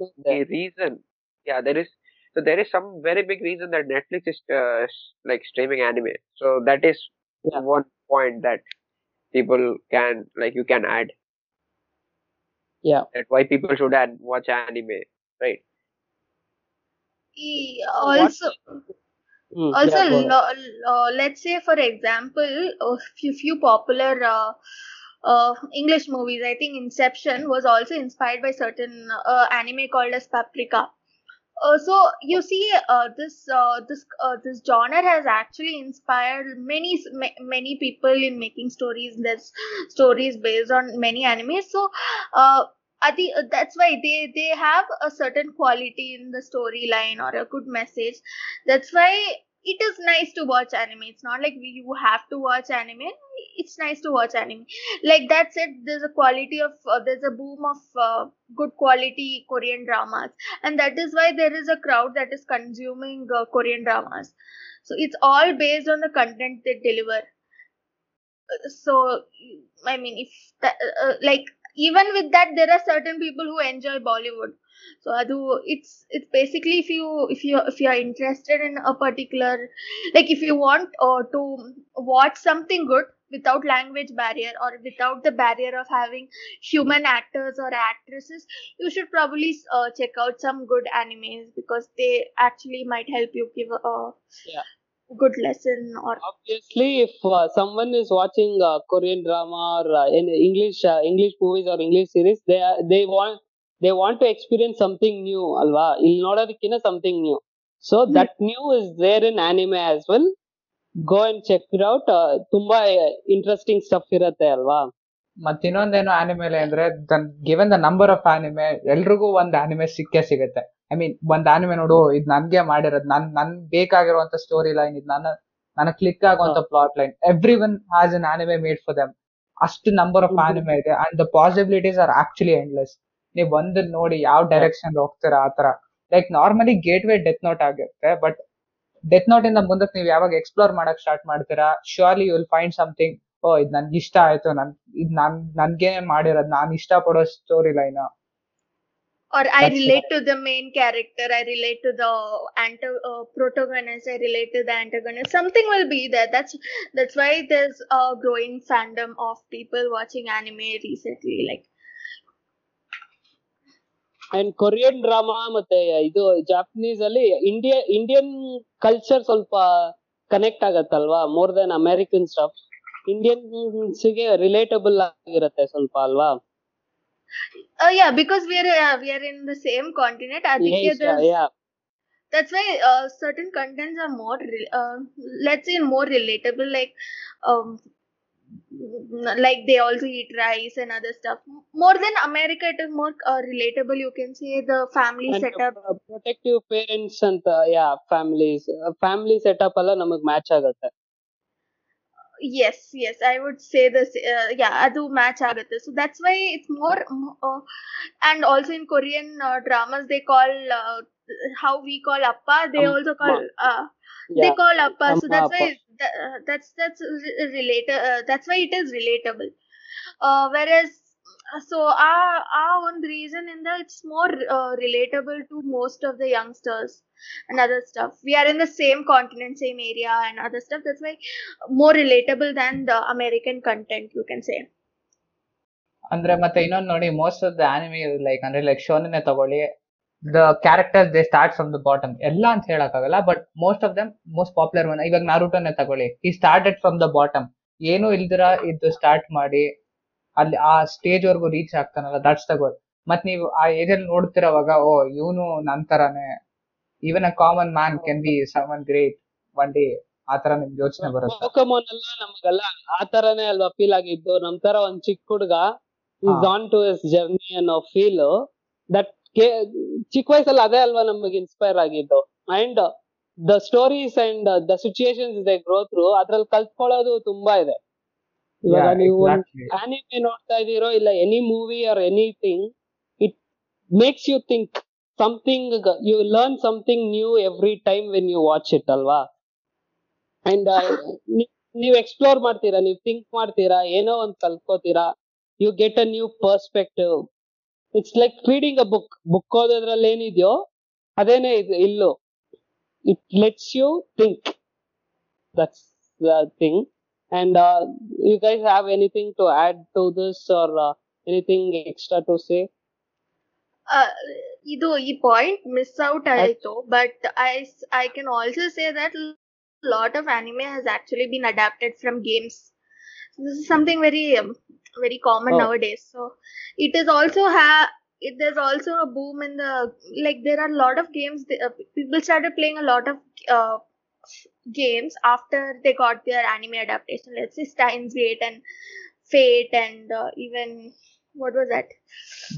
reason yeah there is so there is some very big reason that netflix is uh, like streaming anime. So that is Yeah. one point that people can like you can add. Yeah. that why people should add watch anime right? E- also Mm, also yeah, go lo- uh, let's say for example a few, few popular uh, uh, english movies. I think inception was also inspired by certain uh, anime called as paprika uh, so you see uh, this uh, this uh, this genre has actually inspired many ma- many people in making stories there's stories based on many animes. So uh, uh, that's why they they have a certain quality in the storyline or a good message. That's why it is nice to watch anime. It's not like you have to watch anime. It's nice to watch anime. Like that said there's a quality of uh, there's a boom of uh, good quality korean dramas. And that is why there is a crowd that is consuming uh, korean dramas. So it's all based on the content they deliver. So i mean if that, uh, uh, like even with that there are certain people who enjoy bollywood so adu it's it's basically if you if you if you are interested in a particular like if you want uh, to watch something good without language barrier or without the barrier of having human actors or actresses you should probably uh, check out some good animes because they actually might help you give a, Yeah. good lesson or obviously if uh, someone is watching uh, korean drama or uh, in english uh, english movies or english series they are, they want they want to experience something new ಅಲ್ವಾ? ಇಲ್ಲಿ ನೋಡೋದಕ್ಕಿಂತ something new so that new is there in anime as well go and check check it out. uh, ತುಂಬಾ interesting stuff ಇರುತ್ತೆ ಅಲ್ವಾ? ಮತ್ ಇನ್ನೊಂದೇನು ಆನಿಮೆಲೆ ಅಂದ್ರೆ given the number of anime ಎಲ್ರಿಗೂ ಒಂದ್ ಆನಿಮೆ ಸಿಕ್ಕೇ ಸಿಗುತ್ತೆ. ಐ ಮೀನ್ ಒಂದ್ ಆನಿಮೆ ನೋಡು ಇದ್ ನನ್ಗೆ ಮಾಡಿರೋದು ನನ್ ನನ್ ಬೇಕಾಗಿರುವಂತ ಸ್ಟೋರಿ ಲೈನ್ ಇದು ನನ್ನ ನನ್ನ ಕ್ಲಿಕ್ ಆಗುವಂತ plot line every one has an anime made for them ಅಷ್ಟು ನಂಬರ್ ಆಫ್. ಆನಿಮೆ ಇದೆ and the possibilities are actually endless ನೀವ್ ಬಂದ್ ನೋಡಿ ಯಾವ ಡೈರೆಕ್ಷನ್ ಹೋಗ್ತೀರಾ ಆತರ like normally gateway Death Note ಆಗಿರುತ್ತೆ ಬಟ್ ಡೆತ್ ನೋಟ್ ಇಂದ ಮುಂದಕ್ಕೆ ನೀವು ಯಾವಾಗ ಎಕ್ಸ್ಪ್ಲೋರ್ ಮಾಡಕ್ ಸ್ಟಾರ್ಟ್ ಮಾಡ್ತೀರಾ surely you will find something oh ಇದು ನನ್ಗೆ ಇಷ್ಟ ಆಯ್ತು ನನ್ ಇದ್ ನನ್ ನನ್ಗೆ ಮಾಡಿರೋದು ನಾನ್ ಇಷ್ಟ ಪಡೋ story line or I That's relate to the main character, I relate to the anto- uh, protagonist, I relate to the antagonist. Something will be there. That's that's why there's a growing fandom of people watching anime recently. Like and Korean drama ಮತ್ತೆ ಇದು Japanese ಅಲ್ಲಿ India Indian culture ಸ್ವಲ್ಪ connect ಆಗತ್ತಲ್ವಾ more than American stuff ಇಂಡಿಯನ್ಸ್ಗೆ relatable ಆಗಿರುತ್ತೆ ಸ್ವಲ್ಪ ಅಲ್ವಾ uh, yeah, because we are uh, we are in the same continent. Aditya, Yes, there's yeah that's why uh, certain contents are more re- uh, let's say more relatable like um like they also eat rice and other stuff more than america it is more uh, relatable you can say the family setup protective parents ಅಂತ ಯಾ families family setup ಎಲ್ಲ ನಮಗ್ match ಆಗತ್ತೆ yes yes i would say this uh, yeah adu match agate so that's why it's more uh, and also in korean uh, dramas they call uh, how we call appa they Amma. also call uh, they Yeah. call appa so Amma, that's why appa. th- uh, that's that's re- relate uh, that's why it is relatable uh, whereas uh, so our our one reason in that it's more uh, relatable to most of the youngsters and other stuff we are in the same continent same area and other stuff that's why more relatable than the american content you can say ಅಂದ್ರೆ ಮತ್ತೆ ಇನ್ನೊಂದು ನೋಡಿ most of the anime like ಅಂದ್ರೆ like ಶೋನೇ ತಗೊಳ್ಳಿ the character they start from the bottom ಎಲ್ಲ ಅಂತ ಹೇಳಕ್ಕಾಗಲ್ಲ but most of them most popular one ಇವಾಗ ನಾರುಟೋನೇ ತಗೊಳ್ಳಿ. ಈ ಸ್ಟಾರ್ಟೆಡ್ ಫ್ರಮ್ ದ ಬಾಟಮ್ ಏನು ಇಲ್ದಿರ ಇದು ಸ್ಟಾರ್ಟ್ ಮಾಡಿ ಅಲ್ಲಿ ಆ ಸ್ಟೇಜ್ ವರ್ಗು ರೀಚ್ ಆಗ್ತಾನಲ್ಲ ದಟ್ಸ್ ದ ಗೋಲ್ ಮತ್ ನೀವು ಆ ಏಜ್ ಅಲ್ಲಿ ನೋಡ್ತಿರೋವಾಗ ಓ ಇವನು ನನ್ ತರಾನೇ. Even a common man can be someone great one day ಆತರ ತರ ನಿಮ್ಗೆ ಯೋಚನೆ ಬರುತ್ತೆ. ಪೋಕಮೋನ್ ಎಲ್ಲ ನಮಗೆಲ್ಲ ಆ ತರಾನೇ ಅಲ್ವಾ ಫೀಲ್ ಆಗಿದ್ದು. ನಮ್ ತರ ಒಂದ್ ಚಿಕ್ಕ ಹುಡುಗ ಇಸ್ ಹಾ. ಆನ್ ಟು ಇಸ್ ಜರ್ನಿ ಅನ್ನೋ ಫೀಲ್ ದಟ್ ಚಿಕ್ಕ ವಯಸ್ಸಲ್ಲಿ ಅದೇ ಅಲ್ವಾ ನಮಗೆ ಇನ್ಸ್ಪೈರ್ ಆಗಿದ್ದು? And the stories and the situations ಇದೆ ಗ್ರೋ ಥ್ರೂ ಅದ್ರಲ್ಲಿ ಕಲ್ತ್ಕೊಳ್ಳೋದು ತುಂಬಾ ಇದೆ. ಇವಾಗ ನೀವು. ಆನಿಮೆ ನೋಡ್ತಾ ಇದೀರೋ ಇಲ್ಲ any movie or anything it makes you think something you learn something new every time when you watch it ಅಲ್ವಾ? ಅಂಡ್ ನೀವು ಎಕ್ಸ್ಪ್ಲೋರ್ ಮಾಡ್ತೀರಾ ನೀವು ಥಿಂಕ್ ಮಾಡ್ತೀರಾ ಏನೋ ಒಂದ್ ಕಲ್ತ್ಕೋತೀರಾ you get a new perspective it's like reading a book book ಓದೋದ್ರಲ್ಲಿ ಏನಿದೆಯೋ ಅದೇನೆ ಇದು ಇಲ್ಲೂ it lets you think that's the thing and you guys have anything to add to this or anything extra to say uh, ಇದು ಈ point miss out ಆಯ್ತು but I I can also say that lot of anime has actually been adapted from games this is something very um, very common oh. nowadays so it is also ha. it, there's also a boom in the like there are a lot of games uh, people started playing a lot of uh, games after they got their anime adaptation let's say steins gate and fate and uh, even what was that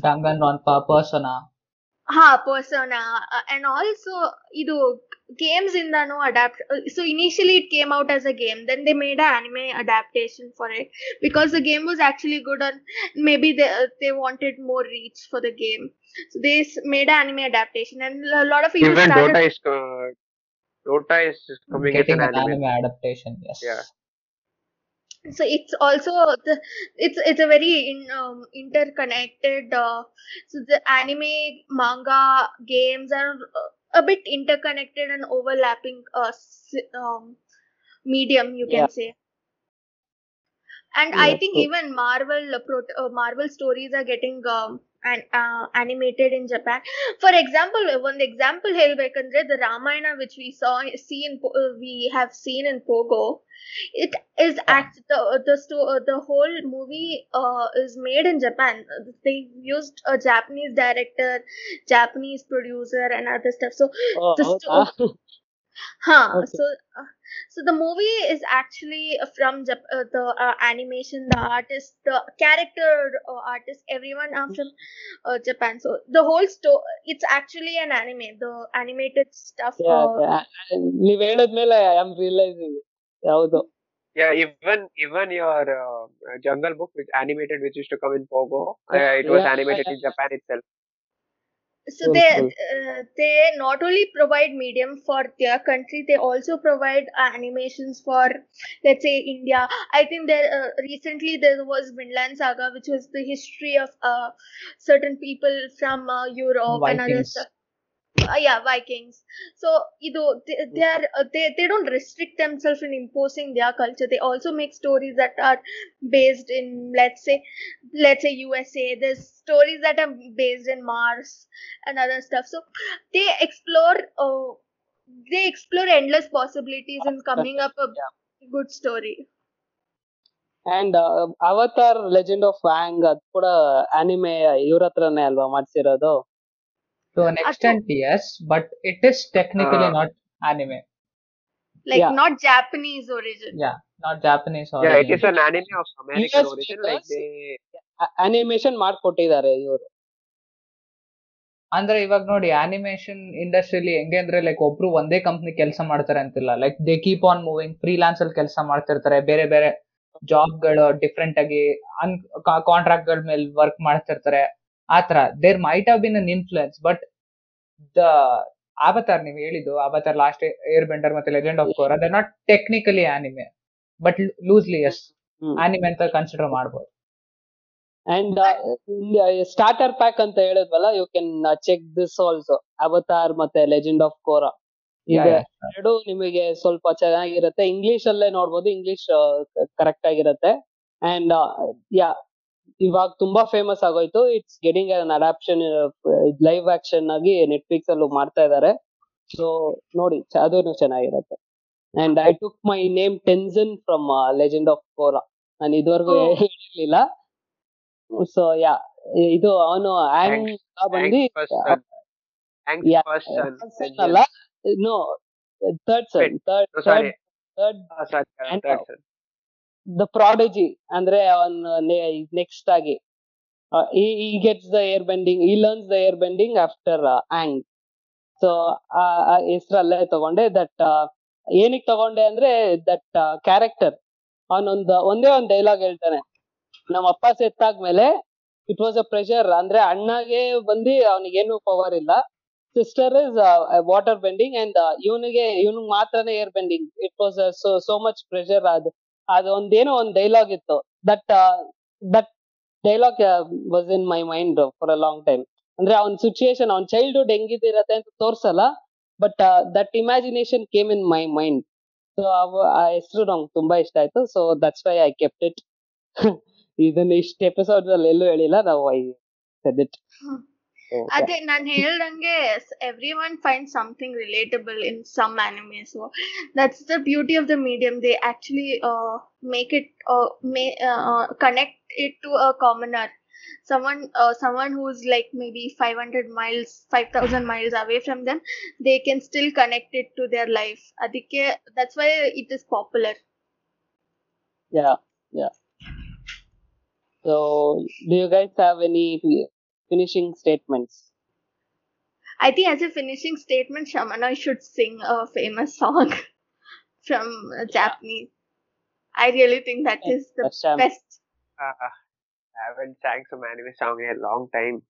danganronpa persona ಪರ್ಸನ ha persona uh, and also idu games indano adapt uh, so initially it came out as a game then they made an anime adaptation for it because the game was actually good and maybe they uh, they wanted more reach for the game so they s- made an anime adaptation and a lot of people Even started Dota is uh, Dota is coming as getting an an anime. Anime ಅಡಪ್ಟೇಷನ್ S Yeah. so it's also the it's it's a very in, um, interconnected uh, so the anime manga games are uh, a bit interconnected and overlapping uh, um, medium you can Yeah. say and i think true. even marvel uh, uh, marvel stories are getting um, and uh, animated in Japan. For example, one example here, Bekandre, the Ramayana which we saw see in uh, we have seen in Pogo, it is act the uh, the sto- uh, the whole movie uh, is made in Japan. They used a Japanese director, Japanese producer, and other stuff. So oh, the oh, sto- oh. huh Okay. so uh, so the movie is actually from Jap- uh, the uh, animation the artist the character uh, artist everyone are from uh, japan so the whole story it's actually an anime the animated stuff uh, ನೀವ್ ಹೇಳದ್ಮೇಲೆ I am realising ಹೌದು Yeah, even even your uh, Jungle Book, which animated, which used to come in Pogo, uh, Yeah, it was yeah, animated yeah, in Japan itself. so they uh, they not only provide medium for their country they also provide uh, animations for let's say india. I think there uh, recently there was vinland saga which was the history of uh, certain people from uh, europe and other stuff uh, yeah vikings so you know they, they are uh, they, they don't restrict themselves in imposing their culture they also make stories that are based in let's say let's say usa there's stories that are based in mars and other stuff so they explore uh, they explore endless possibilities in coming up a Yeah. good story and Avatar legend of Aang ಅದ್ ಕೂಡ anime ಇವ್ರ ಹತ್ರನೇ ಅಲ್ವಾ ಮಾಡ್ಸಿರೋದು To an extent, yes, but it is technically Uh, not anime. like Yeah. not japanese origin Yeah, not Japanese origin Yeah, it is an anime of American US origin. Like they, animation ಮಾಡ್ಕೊಟ್ಟಿದ್ದಾರೆ ಇವರು ಅಂದ್ರೆ ಇವಾಗ ನೋಡಿ animation ಇಂಡಸ್ಟ್ರಿಲಿ ಹೆಂಗೆ ಅಂದ್ರೆ like ಒಬ್ರು ಒಂದೇ company ಕೆಲಸ ಮಾಡ್ತಾರೆ ಅಂತಿಲ್ಲ like they keep on moving freelance ಅಲ್ಲಿ ಕೆಲಸ ಮಾಡ್ತಿರ್ತಾರೆ ಬೇರೆ ಬೇರೆ ಜಾಬ್ಗಳು ಡಿಫ್ರೆಂಟ್ ಆಗಿ ಅನ್ ಕಾಂಟ್ರಾಕ್ಟ್ಗಳ ಮೇಲೆ ವರ್ಕ್ ಮಾಡ್ತಿರ್ತಾರೆ ಆತರ. There might have been an influence but the Avatar ನೀವು ಹೇಳಿದ್ದು ಅವತಾರ್ ಲಾಸ್ಟ್ ಏರ್ ಬೆಂಡರ್ ಮತ್ತೆ ಲೆಜೆಂಡ್ ಆಫ್ ಕೋರ್ ಅದೇ not technically anime but loosely as. Anime ಅಂತ ಕನ್ಸಿಡರ್ ಮಾಡ್ಬೋದು. ಅಂಡ್ ಸ್ಟಾರ್ಟರ್ ಪ್ಯಾಕ್ ಅಂತ ಹೇಳಿದ್ವಲ್ಲ you can check this also Avatar ಮತ್ತೆ legend of Korra ಎರಡು ನಿಮಗೆ ಸ್ವಲ್ಪ ಚೆನ್ನಾಗಿರುತ್ತೆ. ಇಂಗ್ಲಿಷ್ ಅಲ್ಲೇ ನೋಡ್ಬೋದು ಇಂಗ್ಲಿಷ್ ಕರೆಕ್ಟ್ ಆಗಿರುತ್ತೆ. ಅಂಡ್ ಯಾ ಇವಾಗ ತುಂಬಾ ಫೇಮಸ್ ಆಗೋಯ್ತು. It's getting an adaptation live action ಆಗಿ ನೆಟ್ಫ್ಲಿಕ್ಸ್ ಅಲ್ಲೂ ಮಾಡ್ತಾ ಇದ್ದಾರೆ ಸೊ ನೋಡಿ ಅದೂ ಚೆನ್ನಾಗಿರುತ್ತೆ. And I took my name Tenzin from legend of Korra ನಾನು ಇದುವರೆಗೂ Oh. ಹೇಳಿರ್ಲಿಲ್ಲ. ಸೊ ಯಾ ಇದು ಅವನು ಆಂಗ್ ಬಂದು ಅಲ್ಲ? No third sir third. Third the prodigy ಅಂದ್ರೆ ಅವನ್ ನೆಕ್ಸ್ಟ್ ಆಗಿ he gets the air bending ಈ learns the air bending after Aang so ಆ ಹೆಸರಲ್ಲೇ ತಗೊಂಡೆ ದಟ್ ಏನಕ್ ತಗೊಂಡೆ ಅಂದ್ರೆ ದಟ್ ಕ್ಯಾರೆಕ್ಟರ್ ಅವನೊಂದು, ಒಂದೇ ಒಂದ್ ಡೈಲಾಗ್ ಹೇಳ್ತಾನೆ. ನಮ್ಮ ಅಪ್ಪ ಸೆತ್ತಾದ್ಮೇಲೆ ಇಟ್ ವಾಸ್ ಅ ಪ್ರೆಷರ್ ಅಂದ್ರೆ ಅಣ್ಣಗೆ ಬಂದು ಅವನಿಗೇನು ಪವರ್ ಇಲ್ಲ. Sister is water bending and ಇವನಿಗೆ ಇವನಿಗೆ ಮಾತ್ರನೇ air bending it was so so much pressure ಅದು ಅದು ಒಂದೇನೋ ಒಂದ್ ಡೈಲಾಗ್ ಇತ್ತು. That that dialogue was in my mind for a long time ಅಂದ್ರೆ ಅವನ್ ಸಿಚುಯೇಷನ್ ಅವ್ನ ಚೈಲ್ಡ್ಹುಡ್ ಹೆಂಗಿದಿರತ್ತೆ ಅಂತ ತೋರ್ಸಲ್ಲ but that imagination came in my mind so ಆ ಹೆಸರು ನಂಗೆ ತುಂಬಾ ಇಷ್ಟ ಆಯ್ತು. So that's why I kept it ಇದನ್ನ ಇಷ್ಟ ಎಪಿಸೋಡ್ ಅಲ್ಲಿ ಎಲ್ಲೂ ಹೇಳಿಲ್ಲ, ನಾವು I said it ಅದೇ ನಾನ್ ಹೇಳ್ದಂಗೆ every one find something relatable in some anime so that's the beauty of the medium they actually make it connect it to a ಕಾಮನರ್ someone uh, someone who's like maybe 500 miles 5000 miles away from them they can still connect it to their life adike that's why it is popular Yeah, yeah. So, do you guys have any finishing statements? I think as a finishing statement, Shamana should sing a famous song from uh, Japanese. I really think that is the That's Sham. best. Uh, I haven't sang some anime song in a long time.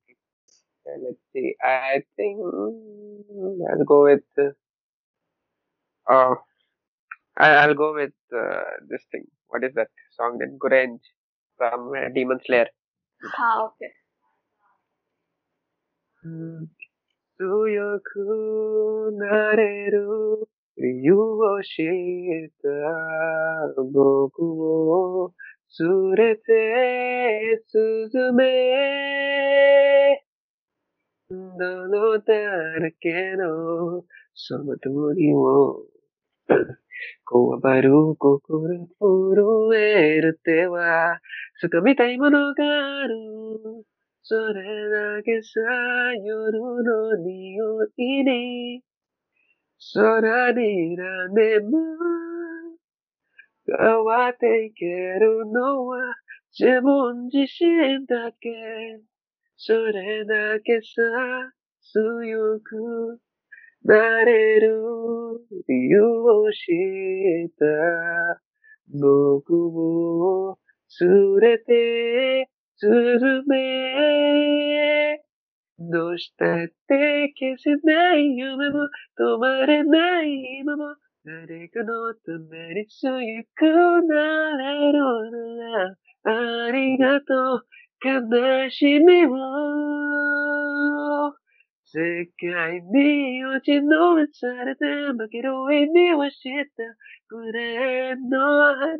Uh, let's see. I think I'll go with. Uh, uh, I- I'll go with uh, this thing. What is that song? Then Gurenge from uh, Demon Slayer. Ah, okay. 強くなれる理由を知った僕を連れて進めどのだらけのその鳥をこわばる心震える手は掴みたいものがあるそれだけさ、夜の匂いに、空にらめも、変わっていけるのは、自分自身だけ。それだけさ、強くなれる理由を知った。僕を連れて進め。どうしたって消せない夢も止まれない今も誰かのために強くなれるならありがとう悲しみを世界に落ちのめされて負ける意味は知ったグレーの花よ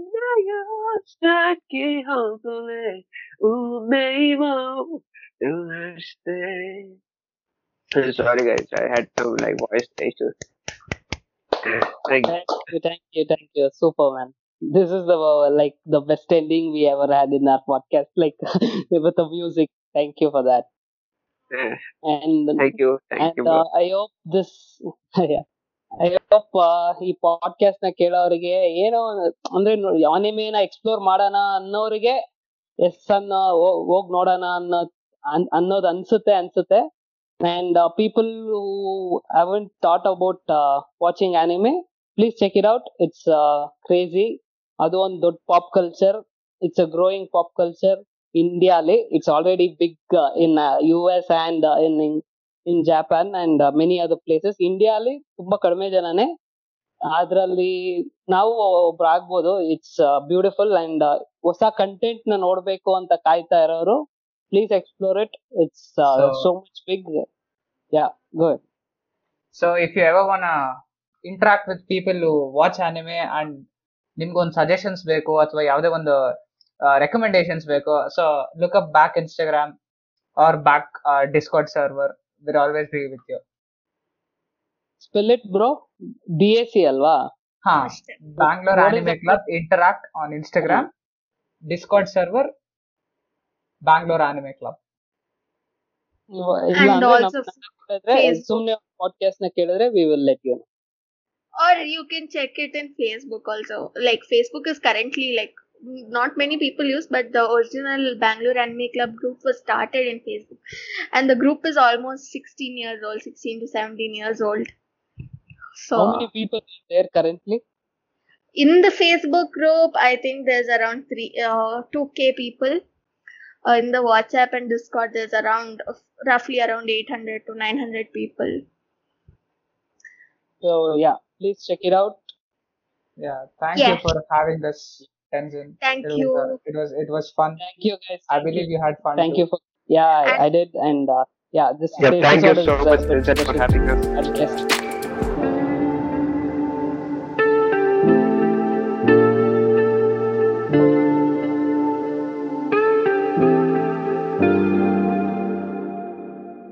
咲き誇れ運命を照して Sorry guys, I had some like voice issues. Thank you. Thank you, thank you, thank you, Superman. This is the uh, like the best ending we ever had in our podcast, like with the music. Thank you for that. Yeah, And Thank you, thank and you, bro. uh, I hope this yeah. I hope ಈ podcast ನ ಕೇಳೋರಿಗೆ ಏನೋ ಒಂದು- ಅಂದ್ರೆ ಆನಿಮೇನ explore ಮಾಡೋಣ ಅನ್ನೋರಿಗೆ S ಅನ್ನ ಹೋಗ್ ನೋಡೋಣ ಅನ್ನೋ ಅನ್- ಅನ್ನೋದು ಅನ್ಸುತ್ತೆ ಅನ್ಸುತ್ತೆ and people haven't thought about watching anime please check it out it's crazy ಅದು ಒಂದು ದೊಡ್ಡ pop culture it's a growing pop culture ಇಂಡಿಯಾಲಿ it's already big in U S and in in Japan and many other places India ಅಲ್ಲಿ ತುಂಬಾ ಕಡಿಮೆ ಜನನೇ. ಅದ್ರಲ್ಲಿ ನಾವು ಒಬ್ರು ಆಗ್ಬೋದು. ಇಟ್ಸ್ ಬ್ಯೂಟಿಫುಲ್ ಅಂಡ್ ಹೊಸ ಕಂಟೆಂಟ್ನ ನೋಡ್ಬೇಕು ಅಂತ ಕಾಯ್ತಾ ಇರೋರು please explore it it's so much big yeah good so if you ever want interact with people watch anime and ನಿಮ್ಗೊಂದು ಸಜೆಷನ್ಸ್ ಬೇಕು ಅಥವಾ ಯಾವುದೇ ಒಂದು Uh, recommendations ಬೇಕೋ so look up BAC Instagram or BAC uh, Discord server. We're always be with you. Spell it bro B A C ಅಲ್ವಾ ಹಾ Bangalore anime club interact on Instagram Discord server Bangalore anime club ಸುಮ್ನೆ podcast ನ ಕೇಳಿದ್ರೆ we will let you or you can check it in facebook also. Like facebook is currently like not many people use, but the original Bangalore Anime Club group was started in Facebook, and the group is almost 16 years old, 16 to 17 years old. So how many people are there currently? In the Facebook group, I think there's around three, uh, 2k people. Uh, in the WhatsApp and Discord, there's around uh, roughly around 800 to 900 people. So yeah, please check it out. Yeah, thank yeah. you for having us. Tenzin. Thank it you. Was, it was it was fun. Thank you guys. I believe you had fun. Thank too. you for yeah, I, I did and uh, yeah, this yeah, thank you so much for having us.